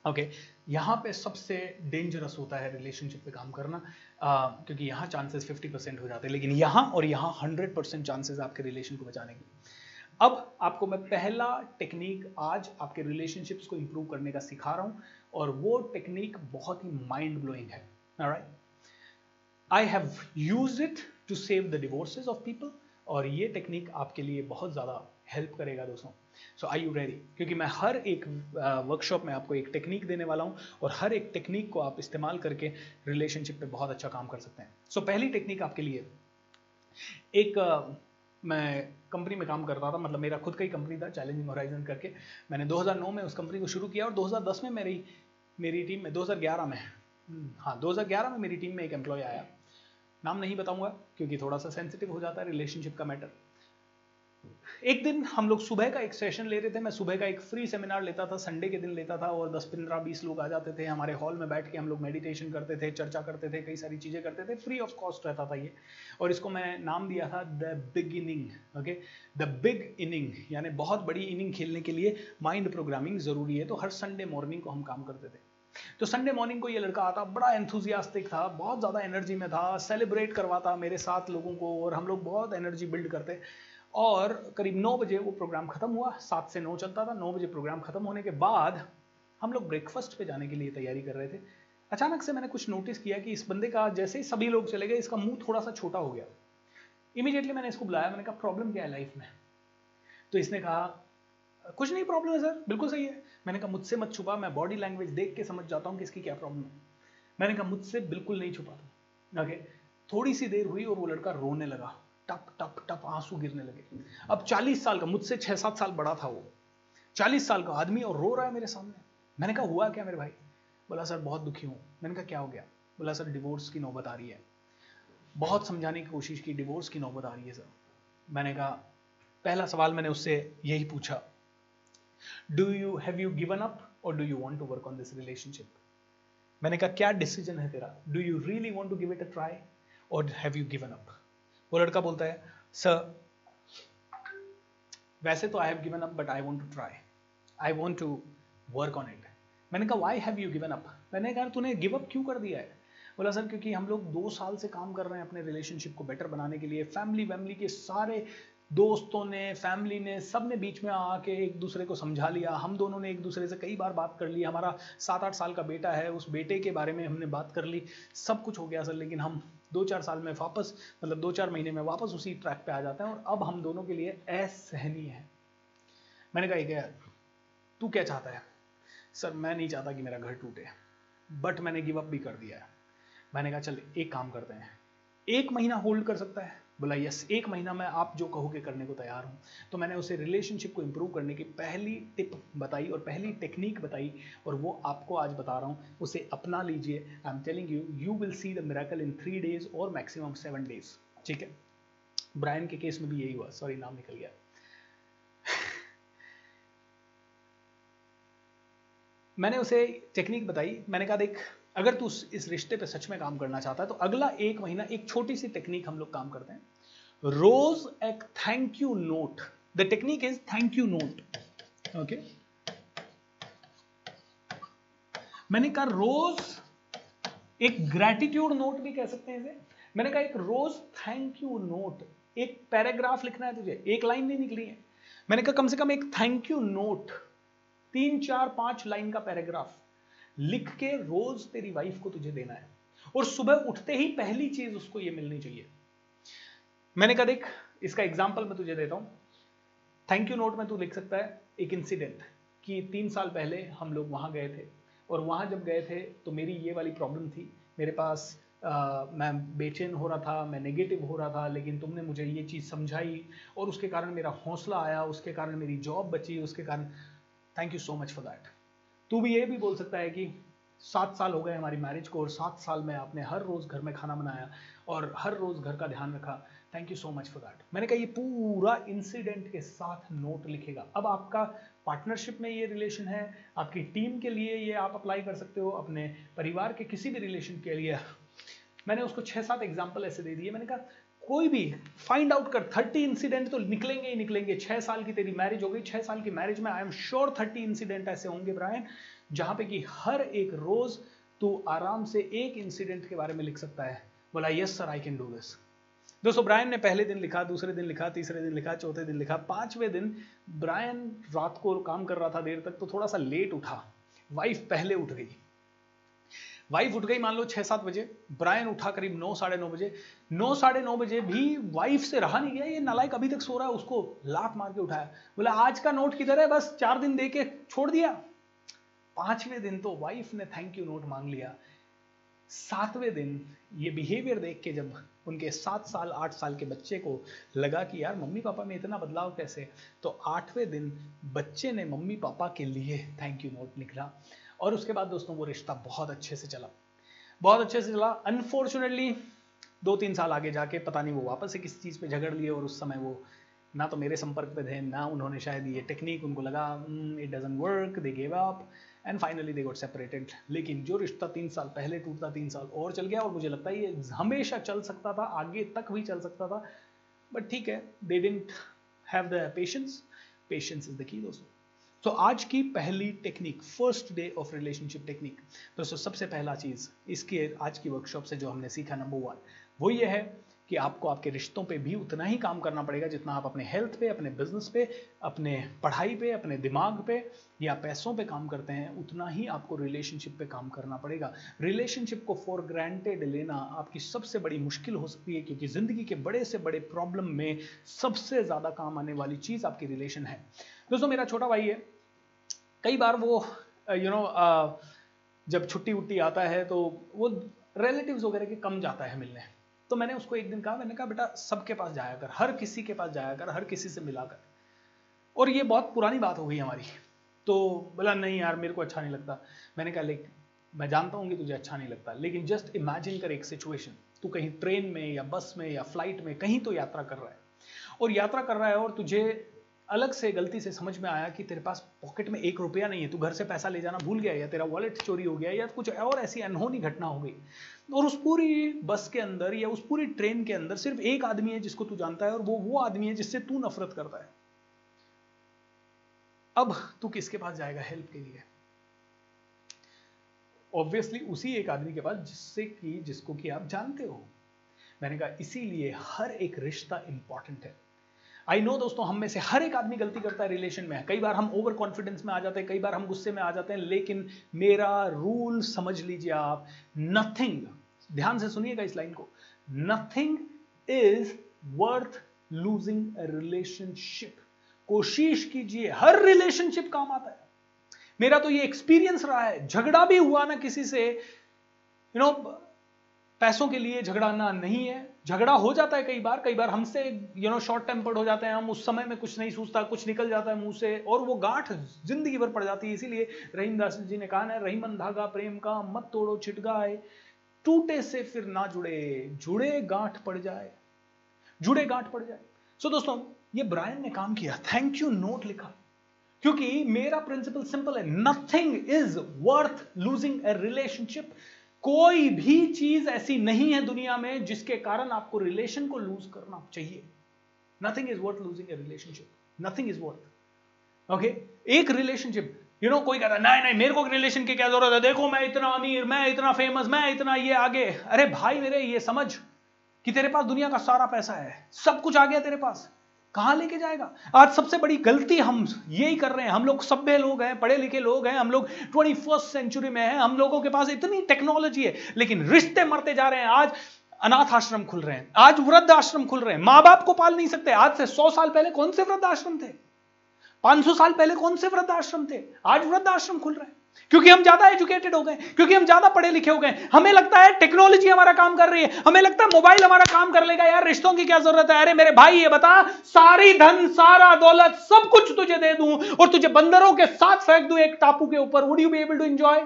okay यहाँ पे सबसे डेंजरस होता है रिलेशनशिप पे काम करना uh, क्योंकि यहाँ चांसेस 50 परसेंट हो जाते हैं लेकिन यहाँ और यहाँ 100 परसेंट चांसेस आपके रिलेशन को बचाने के अब आपको मैं पहला टेक्निक आज आपके रिलेशनशिप्स को इंप्रूव करने का सिखा रहा हूँ और वो टेक्निक बहुत ही माइंड ब्लोइंग है। Right I have use it to save the divorces of people और ये टेक्निक आपके लिए बहुत ज़्यादा हेल्प करेगा दोस्तों। सो आई यू रेडी क्योंकि मैं हर एक वर्कशॉप में आपको एक टेक्निक देने वाला हूँ और हर एक टेक्निक को आप इस्तेमाल करके रिलेशनशिप पे बहुत अच्छा काम कर सकते हैं। सो so, पहली टेक्निक आपके लिए एक uh, मैं कंपनी में काम करता था मतलब मेरा खुद का ही कंपनी था चैलेंजिंग होराइजन करके। मैंने 2009 में उस कंपनी को शुरू किया और 2010 में मेरी मेरी टीम में 2011 में हम्म, हाँ 2011 में मेरी टीम में एक एम्प्लॉय आया। नाम नहीं बताऊँगा क्योंकि थोड़ा सा सेंसिटिव हो जाता है रिलेशनशिप का मैटर एक दिन हम लोग सुबह का एक सेशन ले रहे थे। मैं सुबह का एक फ्री सेमिनार लेता था संडे के दिन लेता था और 10 पंद्रह बीस लोग आ जाते थे हमारे हॉल में बैठ के। हम लोग मेडिटेशन करते थे, चर्चा करते थे, कई सारी चीज़ें करते थे। फ्री ऑफ़ कॉस्ट रहता था ये। और इसको मैं नाम दिया था the big inning okay the big inning यानी बहुत बड़ी इनिंग खेलने के लिए माइंड प्रोग्रामिंग ज़रूरी है। तो हर संडे मॉर्निंग को हम काम करते थे। तो संडे मॉर्निंग को ये लड़का आता, बड़ा एंथुजियास्टिक था, बहुत ज़्यादा एनर्जी में था सेलिब्रेट करवाता मेरे साथ लोगों को और हम लोग बहुत एनर्जी बिल्ड करते। और करीब नौ बजे वो प्रोग्राम खत्म हुआ, सात से नौ चलता था। नौ बजे प्रोग्राम खत्म होने के बाद हम लोग ब्रेकफास्ट पे जाने के लिए तैयारी कर रहे थे। अचानक से मैंने कुछ नोटिस किया कि इस बंदे का जैसे ही सभी लोग चले गए, इसका मुँह थोड़ा सा छोटा हो गया। इमीडिएटली मैंने इसको बुलाया, मैंने कहा प्रॉब्लम क्या है लाइफ में? तो इसने कहा, कुछ नहीं प्रॉब्लम है सर बिल्कुल सही है. मैंने कहा, मुझसे मत छुपा, मैं बॉडी लैंग्वेज देख के समझ जाता हूँ कि इसकी क्या प्रॉब्लम है. मैंने कहा, मुझसे बिल्कुल नहीं छुपा था ओके थोड़ी सी देर हुई और वो लड़का रोने लगा। टप टप टप आँसू गिरने लगे। अब 40 साल का, मुझसे छह सात साल बड़ा था वो। 40 साल का आदमी और रो रहा है मेरे सामने। मैंने कहा, हुआ क्या मेरे भाई? बोला, सर, बहुत दुखी हूँ। मैंने कहा, क्या हो गया? बोला, सर, डिवोर्स की नौबत आ रही है। बहुत समझाने की कोशिश की, डिवोर्स की नौबत आ रही है, सर। मैंने कहा, पहला सवाल मैंने उससे यही पूछा। Do you have you given up और do you want to work on this relationship मैंने कहा, क्या डिसीज़न है तेरा? Do you really want to give it a try और हैव यू गिवन अप वो लड़का बोलता है सर वैसे तो I have given up but I want to try I want to work on it मैंने कहा why have you given up मैंने कहा तूने गिव अप क्यों कर दिया है? बोला सर क्योंकि हम लोग दो साल से काम कर रहे हैं अपने रिलेशनशिप को बेटर बनाने के लिए। फैमिली वैमिली के सारे दोस्तों ने फैमिली ने सबने बीच में आके एक दूसरे को समझा लिया। हम दोनों ने एक दूसरे से कई बार बात कर ली। हमारा सात आठ साल का बेटा है, उस बेटे के बारे में हमने बात कर ली। सब कुछ हो गया सर लेकिन हम दो चार साल में वापस मतलब दो चार महीने में वापस उसी ट्रैक पे आ जाते हैं और अब हम दोनों के लिए असहनीय है। मैंने कहा क्या तू क्या चाहता है? सर, मैं नहीं चाहता कि मेरा घर टूटे बट मैंने गिव अप भी कर दिया है। मैंने कहा, चल, एक काम करते हैं। एक महीना होल्ड कर सकता है बोला, यस, एक महीना में आप जो कहोगे करने को तैयार हूँ। तो मैंने उसे रिलेशनशिप को इंप्रूव करने की पहली टिप बताई और पहली टेक्निक बताई और वो आपको आज बता रहा हूँ। उसे अपना लीजिए। I am telling you you will see the miracle in three days और मैक्सिमम सेवन डेज़ ठीक है? ब्रायन के केस में भी यही हुआ। सॉरी नाम निकल गया। मैंने उसे टेक्निक बताई। मैंने कहा, देख अगर तू इस रिश्ते पे सच में काम करना चाहता है तो अगला एक महीना एक छोटी सी टेक्निक हम लोग काम करते हैं। रोज एक thank you note the technique is thank you note okay मैंने कहा रोज एक ग्रेटिट्यूड नोट भी कह सकते हैं इसे। मैंने कहा एक रोज थैंक यू नोट एक पैराग्राफ लिखना है तुझे। एक लाइन नहीं निकली है। मैंने कहा कम से कम एक थैंक यू नोट तीन, चार, पाँच लाइन का पैराग्राफ लिख के रोज तेरी वाइफ को तुझे देना है। और सुबह उठते ही पहली चीज़ उसको ये मिलनी चाहिए। मैंने कहा देख इसका एग्ज़ाम्पल मैं तुझे देता हूँ। थैंक यू नोट में तू लिख सकता है एक इंसिडेंट कि तीन साल पहले हम लोग वहाँ गए थे। और वहाँ जब गए थे तो मेरी ये वाली प्रॉब्लम थी। मेरे पास आ, मैं बेचैन हो रहा था मैं नेगेटिव हो रहा था लेकिन तुमने मुझे ये चीज़ समझाई और उसके कारण मेरा हौसला आया उसके कारण मेरी जॉब बची उसके कारण। Thank you so much for that तू भी ये भी बोल सकता है कि सात साल हो गए हमारी मैरिज को और सात साल में आपने हर रोज़ घर में खाना बनाया और हर रोज़ घर का ध्यान रखा। Thank you so much for that मैंने कहा, ये पूरा इंसिडेंट के साथ नोट लिखेगा। अब आपका पार्टनरशिप में ये रिलेशन है, आपकी टीम के लिए ये आप अप्लाई कर सकते हो, अपने परिवार के किसी भी रिलेशन के लिए। मैंने उसको छह सात एग्ज़ाम्पल ऐसे दे दिए। मैंने कहा कोई भी फाइंड आउट कर थर्टी इंसिडेंट तो निकलेंगे ही निकलेंगे। छह साल की तेरी मैरिज हो गई, छह साल की मैरिज में I am sure thirty incident ऐसे होंगे ब्रायन जहाँ पे कि हर एक रोज तू आराम से एक इंसिडेंट के बारे में लिख सकता है। बोला yes sir I can do this दोस्तों ब्रायन ने पहले दिन लिखा, दूसरे दिन लिखा, तीसरे दिन लिखा, चौथे दिन लिखा, पाँचवें दिन ब्रायन रात को काम कर रहा था, देर तक तो थोड़ा सा लेट उठा। वाइफ पहले उठ गई। वाइफ उठ गई, मान लो छह सात बजे। ब्रायन उठा करीब नौ, साढ़े नौ बजे। नौ, साढ़े नौ बजे भी वाइफ से रहा नहीं गया। ये नालायक अभी तक सो रहा है, उसको लात मार के उठाया। बोला, आज का नोट किधर है? बस चार दिन दे के छोड़ दिया। पाँचवें दिन तो वाइफ ने थैंक यू नोट मांग लिया। सातवें दिन ये बिहेवियर देख के जब उनके सात साल, आठ साल के बच्चे को लगा कि यार, मम्मी पापा में इतना बदलाव कैसे? तो आठवें दिन बच्चे ने मम्मी पापा के लिए थैंक यू नोट निकला। और उसके बाद दोस्तों वो रिश्ता बहुत अच्छे से चला। बहुत अच्छे से चला। अनफॉर्चुनेटली दो तीन साल आगे जाके पता नहीं वो वापस से किस चीज़ पे झगड़ लिए और उस समय वो ना तो मेरे संपर्क पे थे, ना उन्होंने शायद ये टेक्निक उनको लगा it doesn't work they gave up and finally they got separated लेकिन जो रिश्ता तीन साल पहले टूटता, तीन साल और चल गया और मुझे लगता है ये हमेशा चल सकता था, आगे तक भी चल सकता था। बट ठीक है they didn't have the patience patience is the key दोस्तों। तो आज की पहली technique first day of relationship technique दोस्तों, सबसे पहला चीज़ इसके, आज की वर्कशॉप से जो हमने सीखा नंबर वन वो ये है कि आपको आपके रिश्तों पे भी उतना ही काम करना पड़ेगा जितना आप अपने हेल्थ पे, अपने बिज़नेस पे, अपने पढ़ाई पे, अपने दिमाग पे या पैसों पे काम करते हैं, उतना ही आपको रिलेशनशिप पे काम करना पड़ेगा। रिलेशनशिप को फॉर ग्रांटेड लेना आपकी सबसे बड़ी मुश्किल हो सकती है क्योंकि ज़िंदगी के बड़े से बड़े प्रॉब्लम में सबसे ज़्यादा काम आने वाली चीज़ आपकी रिलेशन है। दोस्तों, मेरा छोटा भाई है कई बार वो यू नो जब छुट्टी उट्टी आता है तो वो रिलेटिव्स वगैरह के कम जाता है मिलने। तो मैंने उसको एक दिन कहा, मैंने कहा, बेटा, सबके पास जाया कर, हर किसी के पास जाया कर, हर किसी से मिला कर। और ये बहुत पुरानी बात हो गई हमारी। तो बोला, नहीं यार, मेरे को अच्छा नहीं लगता। मैंने कहा लेकिन मैं जानता हूँ कि तुझे अच्छा नहीं लगता, लेकिन जस्ट इमेजिन कर एक सिचुएशन तू कहीं ट्रेन में या बस में या फ़्लाइट में कहीं तो यात्रा कर रहा है। और यात्रा कर रहा है और तुझे अलग से गलती से समझ में आया कि तेरे पास पॉकेट में एक रुपया नहीं है, तू घर से पैसा ले जाना भूल गया या तेरा वॉलेट चोरी हो गया या कुछ और ऐसी अनहोनी घटना हो गई। और उस पूरी बस के अंदर या उस पूरी ट्रेन के अंदर सिर्फ़ एक आदमी है जिसको तू जानता है और वो वो आदमी है जिससे तू नफरत करता है। अब तू किसके पास जाएगा हेल्प के लिए? ऑब्वियसली उसी एक आदमी के पास जिससे कि जिसको कि आप जानते हो। मैंने कहा, इसीलिए हर एक रिश्ता इंपॉर्टेंट है। आई नो दोस्तों हम में से हर एक आदमी गलती करता है रिलेशन में। कई बार हम ओवर कॉन्फिडेंस में आ जाते हैं कई बार हम गुस्से में आ जाते हैं लेकिन मेरा रूल समझ लीजिए आप नथिंग ध्यान से सुनिएगा इस लाइन को। Nothing is worth losing relationship कोशिश कीजिए हर रिलेशनशिप काम आता है। मेरा तो ये एक्सपीरियंस रहा है झगड़ा भी हुआ ना किसी से। यू you नो know, पैसों के लिए झगड़ाना नहीं है। झगड़ा हो जाता है कई बार कई बार हमसे यू नो शॉर्ट टेम्पर्ड हो जाते हैं, हम उस समय में कुछ नहीं सोचता कुछ निकल जाता है मुँह से, और वो गांठ ज़िंदगी भर पड़ जाती है। इसीलिए रहीम दास जी ने कहा ना रहीमन धागा प्रेम का मत तोड़ो छिटगाए टूटे से फिर ना जुड़े जुड़े गांठ पड़ जाए, जुड़े गांठ पड़ जाए। सो दोस्तों, ये ब्रायन ने काम किया थैंक यू नोट लिखा, क्योंकि मेरा प्रिंसिपल सिंपल है nothing is worth losing a relationship कोई भी चीज़ ऐसी नहीं है दुनिया में जिसके कारण आपको रिलेशन को लूज करना चाहिए। Nothing is worth losing a relationship nothing is worth okay एक रिलेशनशिप यू नो कोई कहता नहीं नहीं, मेरे को रिलेशन की क्या ज़रूरत है? देखो, मैं इतना अमीर, मैं इतना फ़ेमस मैं इतना ये आगे। अरे भाई मेरे, ये समझ कि तेरे पास दुनिया का सारा पैसा है। सब कुछ आ गया तेरे पास। कहाँ लेके जाएगा? आज सबसे बड़ी गलती हम यही कर रहे हैं। हम लोग सभ्य लोग हैं, पढ़े लिखे लोग हैं, हम लोग ट्वेंटी फ़र्स्ट सेंचुरी में हैं, हम लोगों के पास इतनी टेक्नोलॉजी है, लेकिन रिश्ते मरते जा रहे हैं। आज अनाथ आश्रम खुल रहे हैं, आज वृद्ध आश्रम खुल रहे हैं। माँ बाप को पाल नहीं सकते। आज से सौ साल पहले कौन से वृद्ध आश्रम थे? 500 साल पहले कौन से वृद्ध आश्रम थे? आज वृद्ध आश्रम खुल रहे हैं। क्योंकि हम ज़्यादा एजुकेटेड हो गए, क्योंकि हम ज़्यादा पढ़े लिखे हो गए। हमें लगता है टेक्नोलॉजी हमारा काम कर रही है, हमें लगता है मोबाइल हमारा काम कर लेगा, यार रिश्तों की क्या ज़रूरत है? अरे मेरे भाई, ये बता, सारी धन, सारा दौलत, सब कुछ तुझे दे दूँ और तुझे बंदरों के साथ फेंक दूँ एक टापू के ऊपर। Would you be able to enjoy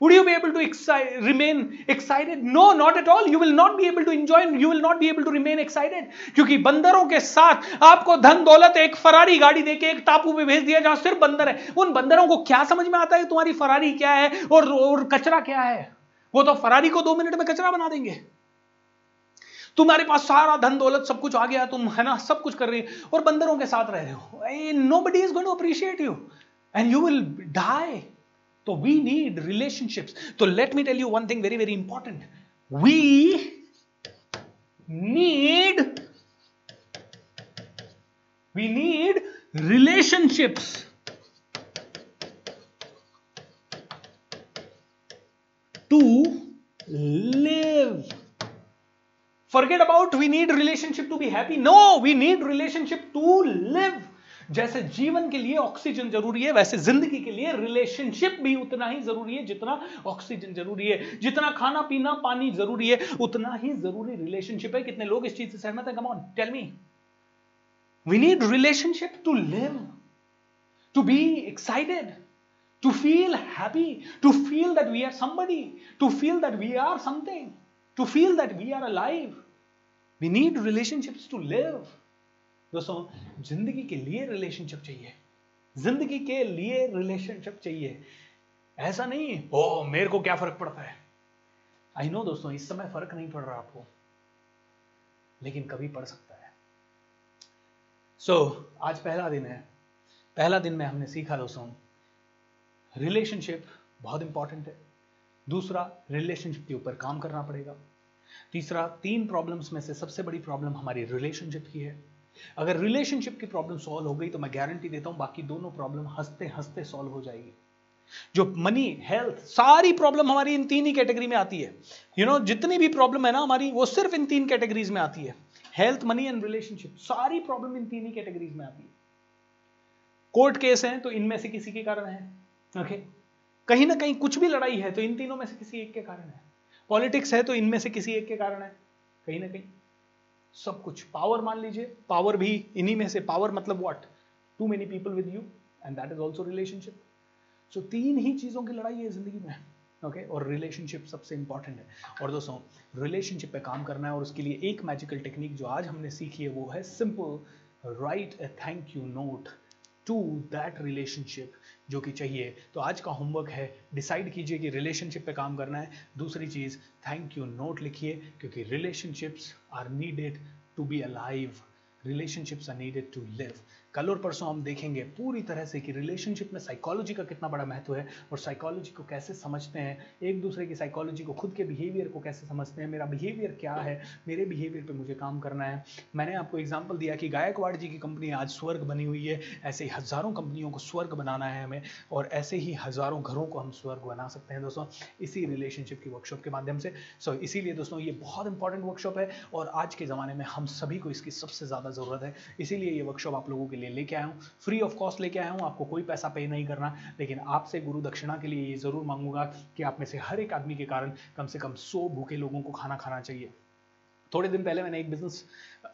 would you be able to excite, remain excited? No not at all. You will not be able to enjoy you will not be able to remain excited. क्योंकि बंदरों के साथ आपको धन दौलत एक Ferrari गाड़ी देके एक टापू पे भेज दिया जहाँ सिर्फ़ बंदर है। उन बंदरों को क्या समझ में आता है तुम्हारी फरारी क्या है और, और कचरा क्या है? वो तो फरारी को दो मिनट में कचरा बना देंगे। तुम्हारे पास सारा धन दौलत सब कुछ आ गया तुम है ना सब कुछ कर रही और बंदरों के साथ रह रहे हो। Nobody is going to appreciate you and you will die So we need relationships. So let me tell you one thing very, very important. We need we need relationships to live forget about we need relationship to be happy no we need relationship to live जैसे जीवन के लिए oxygen ज़रूरी है वैसे ज़िंदगी के लिए रिलेशनशिप भी उतना ही ज़रूरी है जितना ऑक्सीजन ज़रूरी है जितना खाना पीना पानी ज़रूरी है उतना ही ज़रूरी रिलेशनशिप है कितने लोग इस चीज़ से सहमत है come on tell me we need relationship to live to be excited to feel happy, to feel that we are somebody, to feel that we are something, to feel that we are alive. We need relationships to live. दोस्तों ज़िंदगी के लिए relationship चाहिए। ज़िंदगी के लिए relationship चाहिए। ऐसा नहीं ओ मेरे को क्या फ़र्क पड़ता है? आई नो दोस्तों इस समय फ़र्क नहीं पड़ रहा आपको लेकिन कभी पड़ सकता है। सो so, आज पहला दिन है। पहला दिन में हमने सीखा दोस्तों रिलेशनशिप बहुत इंपॉर्टेंट है। दूसरा रिलेशनशिप के ऊपर काम करना पड़ेगा। तीसरा तीन प्रॉब्लम्स में से सबसे बड़ी प्रॉब्लम हमारी रिलेशनशिप की है। अगर रिलेशनशिप की प्रॉब्लम सॉल्व हो गई तो मैं गारंटी देता हूँ बाकी दोनों प्रॉब्लम हँसते हँसते सॉल्व हो जाएगी। जो मनी हेल्थ सारी प्रॉब्लम हमारी इन तीन ही कैटेगरी में आती है। यू you नो know, जितनी भी प्रॉब्लम है ना हमारी वो सिर्फ़ इन तीन कैटेगरीज में आती है। हेल्थ मनी एंड रिलेशनशिप सारी प्रॉब्लम इन तीन ही कैटेगरीज में आती है। कोर्ट केस है तो इनमें से किसी के कारण है। Okay okay? कहीं ना कहीं कुछ भी लड़ाई है तो इन तीनों में से किसी एक के कारण है। पॉलिटिक्स है तो इनमें से किसी एक के कारण है। कहीं ना कहीं। सब कुछ। पावर मान लीजिए पावर भी इन्हीं में से पावर मतलब what too many people with you and that is also relationship so तीन ही चीज़ों की लड़ाई है ज़िंदगी में ओके okay? और रिलेशनशिप सबसे इंपॉर्टेंट है। और दोस्तों रिलेशनशिप पे काम करना है, और उसके लिए एक मैजिकल टेक्निक जो आज हमने सीखी है, वो है simple right a thank you note to that relationship जो कि चाहिए। तो आज का होमवर्क है डिसाइड कीजिए कि रिलेशनशिप पे काम करना है। दूसरी चीज़ थैंक यू नोट लिखिए, क्योंकि relationships are needed to be alive relationships are needed to live कल और परसों हम देखेंगे पूरी तरह से कि रिलेशनशिप में साइकोलॉजी का कितना बड़ा महत्व है और साइकोलॉजी को कैसे समझते हैं, एक दूसरे की साइकोलॉजी को, खुद के बिहेवियर को कैसे समझते हैं, मेरा बिहेवियर क्या है, मेरे बिहेवियर पर मुझे काम करना है। मैंने आपको एग्ज़ाम्पल दिया कि गायकवाड़ जी की कंपनी आज स्वर्ग बनी हुई है, ऐसे ही हज़ारों कंपनियों को स्वर्ग बनाना है हमें और ऐसे ही हज़ारों घरों को हम स्वर्ग बना सकते हैं दोस्तों, इसी रिलेशनशिप की वर्कशॉप के माध्यम से। सो इसीलिए दोस्तों ये बहुत इंपॉर्टेंट वर्कशॉप है और आज के ज़माने में हम सभी को इसकी सबसे ज़्यादा ज़रूरत है, इसीलिए ये वर्कशॉप आप लोगों के लिए लिए लेके आया हूँ। फ्री ऑफ़ कॉस्ट लेके आया हूँ, आपको कोई पैसा पे नहीं करना। लेकिन आपसे गुरु दक्षिणा के लिए ये ज़रूर मांगूँगा कि आप में से हर एक आदमी के कारण कम से कम सौ भूखे लोगों को खाना खाना चाहिए। थोड़े दिन पहले मैंने एक बिज़नेस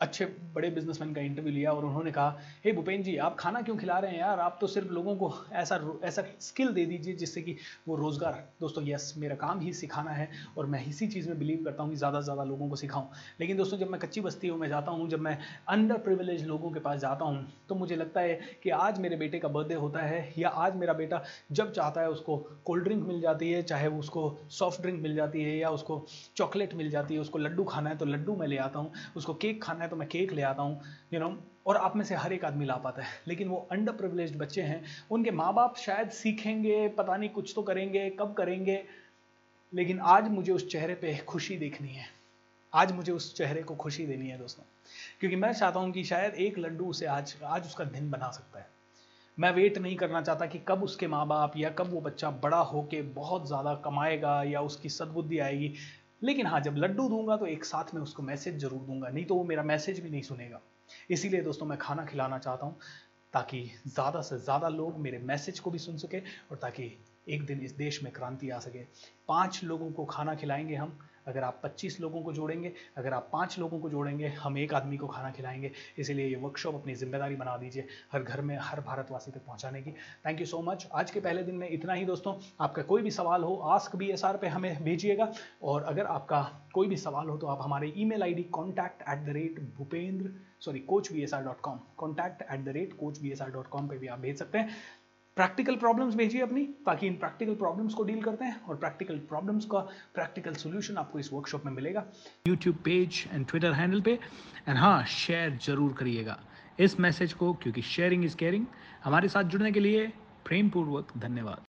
अच्छे बड़े बिजनेसमैन का इंटरव्यू लिया और उन्होंने कहा हे hey, भूपेन जी आप खाना क्यों खिला रहे हैं यार? आप तो सिर्फ़ लोगों को ऐसा ऐसा स्किल दे दीजिए जिससे कि वो रोज़गार दोस्तों यस मेरा काम ही सिखाना है और मैं इसी चीज़ में बिलीव करता हूँ कि ज़्यादा से ज़्यादा लोगों को सिखाऊं। लेकिन दोस्तों जब मैं कच्ची बस्तियों में जाता हूँ जब मैं अंडर प्रिविलेज लोगों के पास जाता हूँ तो मुझे लगता है कि आज मेरे बेटे का बर्थडे होता है या आज मेरा बेटा जब चाहता है उसको कोल्ड ड्रिंक मिल जाती है चाहे उसको सॉफ्ट ड्रिंक मिल जाती है या उसको चॉकलेट मिल जाती है उसको लड्डू खाना है तो लड्डू मैं ले आता हूँ, उसको केक खाना है तो मैं केक ले आता हूँ यू नो और आप में से हर एक आदमी ला पाता है। लेकिन वो अंडर प्रिविलेज बच्चे हैं, उनके माँ बाप शायद सीखेंगे, पता नहीं कुछ तो करेंगे, कब करेंगे, लेकिन आज मुझे उस चेहरे पे खुशी देखनी है। आज मुझे उस चेहरे को खुशी देनी है दोस्तों, क्योंकि मैं चाहता हूँ कि शायद एक लड्डू उसे आज आज उसका दिन बना सकता है। मैं वेट नहीं करना चाहता कि कब उसके माँ बाप या कब वो बच्चा बड़ा होके बहुत ज़्यादा कमाएगा या उसकी सद्बुद्धि आएगी। लेकिन हाँ जब लड्डू दूँगा तो एक साथ में उसको मैसेज ज़रूर दूँगा, नहीं तो वो मेरा मैसेज भी नहीं सुनेगा। इसीलिए दोस्तों, मैं खाना खिलाना चाहता हूँ ताकि ज़्यादा से ज़्यादा लोग मेरे मैसेज को भी सुन सके और ताकि एक दिन इस देश में क्रांति आ सके। पाँच लोगों को खाना खिलाएँगे हम अगर आप 25 लोगों को जोड़ेंगे, अगर आप पाँच लोगों को जोड़ेंगे, हम एक आदमी को खाना खिलाएँगे। इसीलिए ये वर्कशॉप अपनी ज़िम्मेदारी बना दीजिए हर घर में, हर भारतवासी तक पहुँचाने की। थैंक यू सो मच आज के पहले दिन में इतना ही दोस्तों। आपका कोई भी सवाल हो आस्क बी एस आर पे हमें भेजिएगा। और अगर आपका कोई भी सवाल हो तो आप हमारे email ID contact at the rate Bhupendra sorry coach B S R dot com contact at the rate coach B S R dot com पर भी आप भेज सकते हैं। प्रैक्टिकल प्रॉब्लम्स भेजिए अपनी, ताकि इन प्रैक्टिकल प्रॉब्लम्स को डील करते हैं और प्रैक्टिकल प्रॉब्लम्स का प्रैक्टिकल सोल्यूशन आपको इस वर्कशॉप में मिलेगा। YouTube page and Twitter handle पे। एंड हाँ शेयर ज़रूर करिएगा। इस मैसेज को, क्योंकि शेयरिंग इज़ केयरिंग हमारे साथ जुड़ने के लिए प्रेमपूर्वक धन्यवाद।